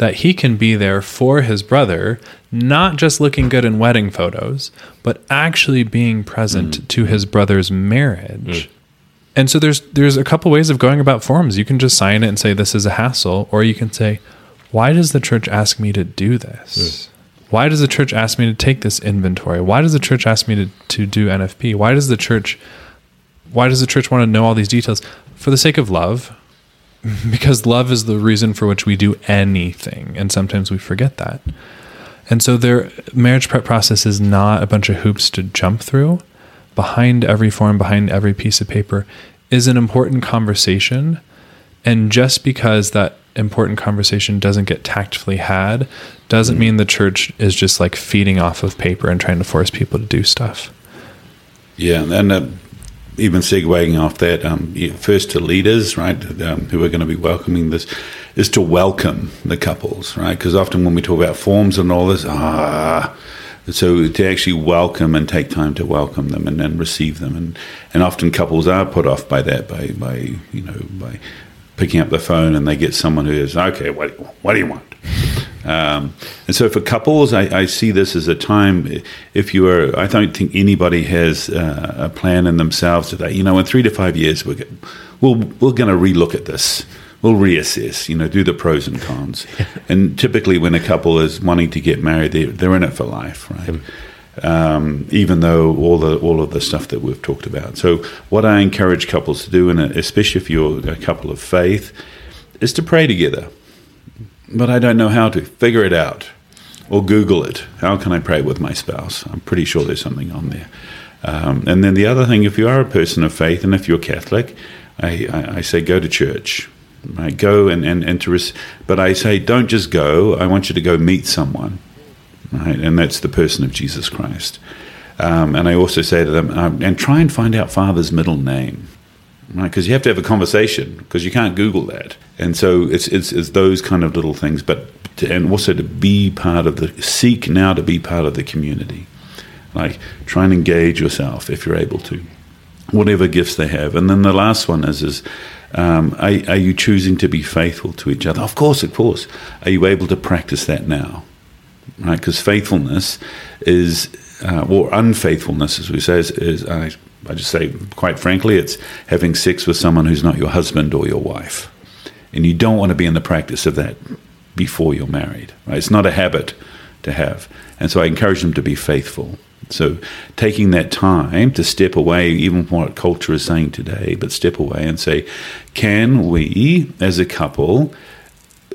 that he can be there for his brother, not just looking good in wedding photos, but actually being present mm. to his brother's marriage. Mm. And so there's there's a couple ways of going about forms. You can just sign it and say this is a hassle, or you can say, why does the church ask me to do this? Hmm. Why does the church ask me to take this inventory? Why does the church ask me to, to do NFP? Why does the church why does the church want to know all these details? For the sake of love. [LAUGHS] Because love is the reason for which we do anything. And sometimes we forget that. And so their marriage prep process is not a bunch of hoops to jump through. Behind every form, behind every piece of paper is an important conversation. And just because that important conversation doesn't get tactfully had doesn't mean the church is just like feeding off of paper and trying to force people to do stuff. Yeah, and uh, even segueing off that, um, first to leaders, right, um, who are going to be welcoming this, is to welcome the couples, right? Because often when we talk about forms and all this, ah, so to actually welcome and take time to welcome them and then receive them, and and often couples are put off by that, by by you know by picking up the phone and they get someone who is okay. What what do you want? Um, and so for couples, I, I, see this as a time. If you are, I don't think anybody has uh, a plan in themselves that you know in three to five years we're we'll, we're going to relook at this. We'll reassess. You know, do the pros and cons. and typically, when a couple is wanting to get married, they're, they're in it for life, right? Um, even though all the all of the stuff that we've talked about. So, what I encourage couples to do, and especially if you're a couple of faith, is to pray together but I don't know how to. Figure it out or Google it. How can I pray with my spouse? I'm pretty sure there's something on there. Um, and then the other thing, if you are a person of faith and if you're Catholic, I, I, I say go to church. Right? Go and, and, and to res- but I say don't just go. I want you to go meet someone, right? And that's the person of Jesus Christ. Um, and I also say to them, um, and try and find out Father's middle name right? Because you have to have a conversation because you can't Google that. And so it's, it's, it's those kind of little things, but to, and also to be part of the seek now to be part of the community, like try and engage yourself if you're able to, whatever gifts they have. And then the last one is is um, are, are you choosing to be faithful to each other? Of course, of course. Are you able to practice that now? Right, because faithfulness is, uh, or unfaithfulness, as we say, is, is uh, I just say, quite frankly, it's having sex with someone who's not your husband or your wife. And you don't want to be in the practice of that before you're married. Right? It's not a habit to have. And so I encourage them to be faithful. So taking that time to step away, even from what culture is saying today, but step away and say, can we, as a couple,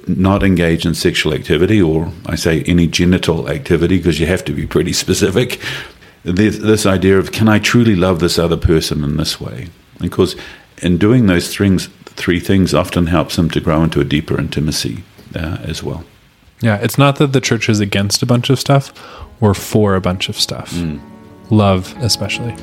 not engage in sexual activity, or I say any genital activity, because you have to be pretty [LAUGHS] specific, this, this idea of can I truly love this other person in this way? Because in doing those things, three things often helps them to grow into a deeper intimacy uh, as well. Yeah, it's not that the church is against a bunch of stuff or for a bunch of stuff. Mm. Love, especially.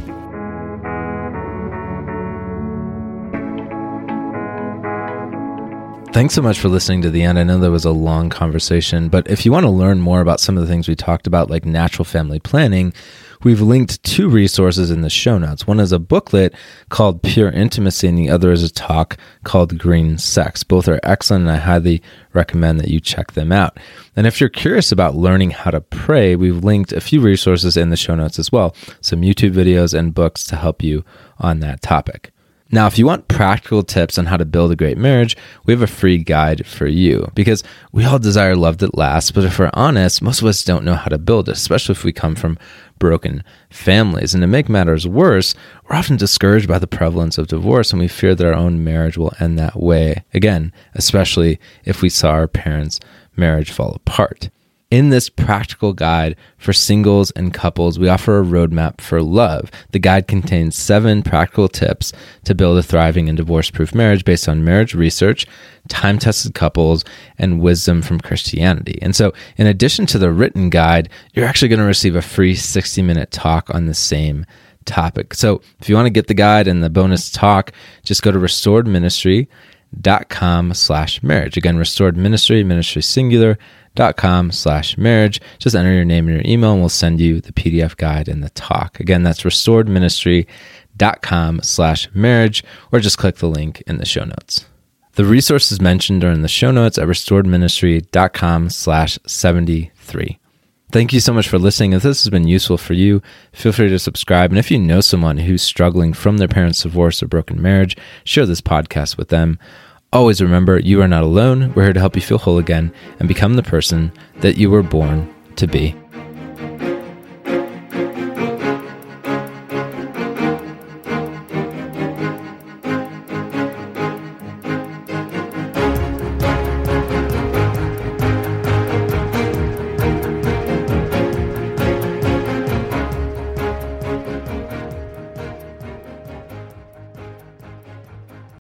Thanks so much for listening to the end. I know that was a long conversation, but if you want to learn more about some of the things we talked about, like natural family planning, We've linked two resources in the show notes. One is a booklet called Pure Intimacy, and the other is a talk called Green Sex. Both are excellent, and I highly recommend that you check them out. And if you're curious about learning how to pray, we've linked a few resources in the show notes as well some YouTube videos and books to help you on that topic. Now, if you want practical tips on how to build a great marriage, we have a free guide for you because we all desire love that lasts. But if we're honest, most of us don't know how to build it, especially if we come from broken families. And to make matters worse, we're often discouraged by the prevalence of divorce and we fear that our own marriage will end that way. Again, especially if we saw our parents' marriage fall apart. In this practical guide for singles and couples, we offer a roadmap for love. The guide contains seven practical tips to build a thriving and divorce proof marriage based on marriage research, time tested couples, and wisdom from Christianity. And so, in addition to the written guide, you're actually going to receive a free 60 minute talk on the same topic. So, if you want to get the guide and the bonus talk, just go to restoredministry.com slash marriage. Again, restored ministry, ministry singular dot com slash marriage. Just enter your name and your email and we'll send you the PDF guide and the talk. Again, that's restoredministry.com slash marriage or just click the link in the show notes. The resources mentioned are in the show notes at restoredministry.com slash 73. Thank you so much for listening. If this has been useful for you, feel free to subscribe. And if you know someone who's struggling from their parents' divorce or broken marriage, share this podcast with them. Always remember, you are not alone. We're here to help you feel whole again and become the person that you were born to be.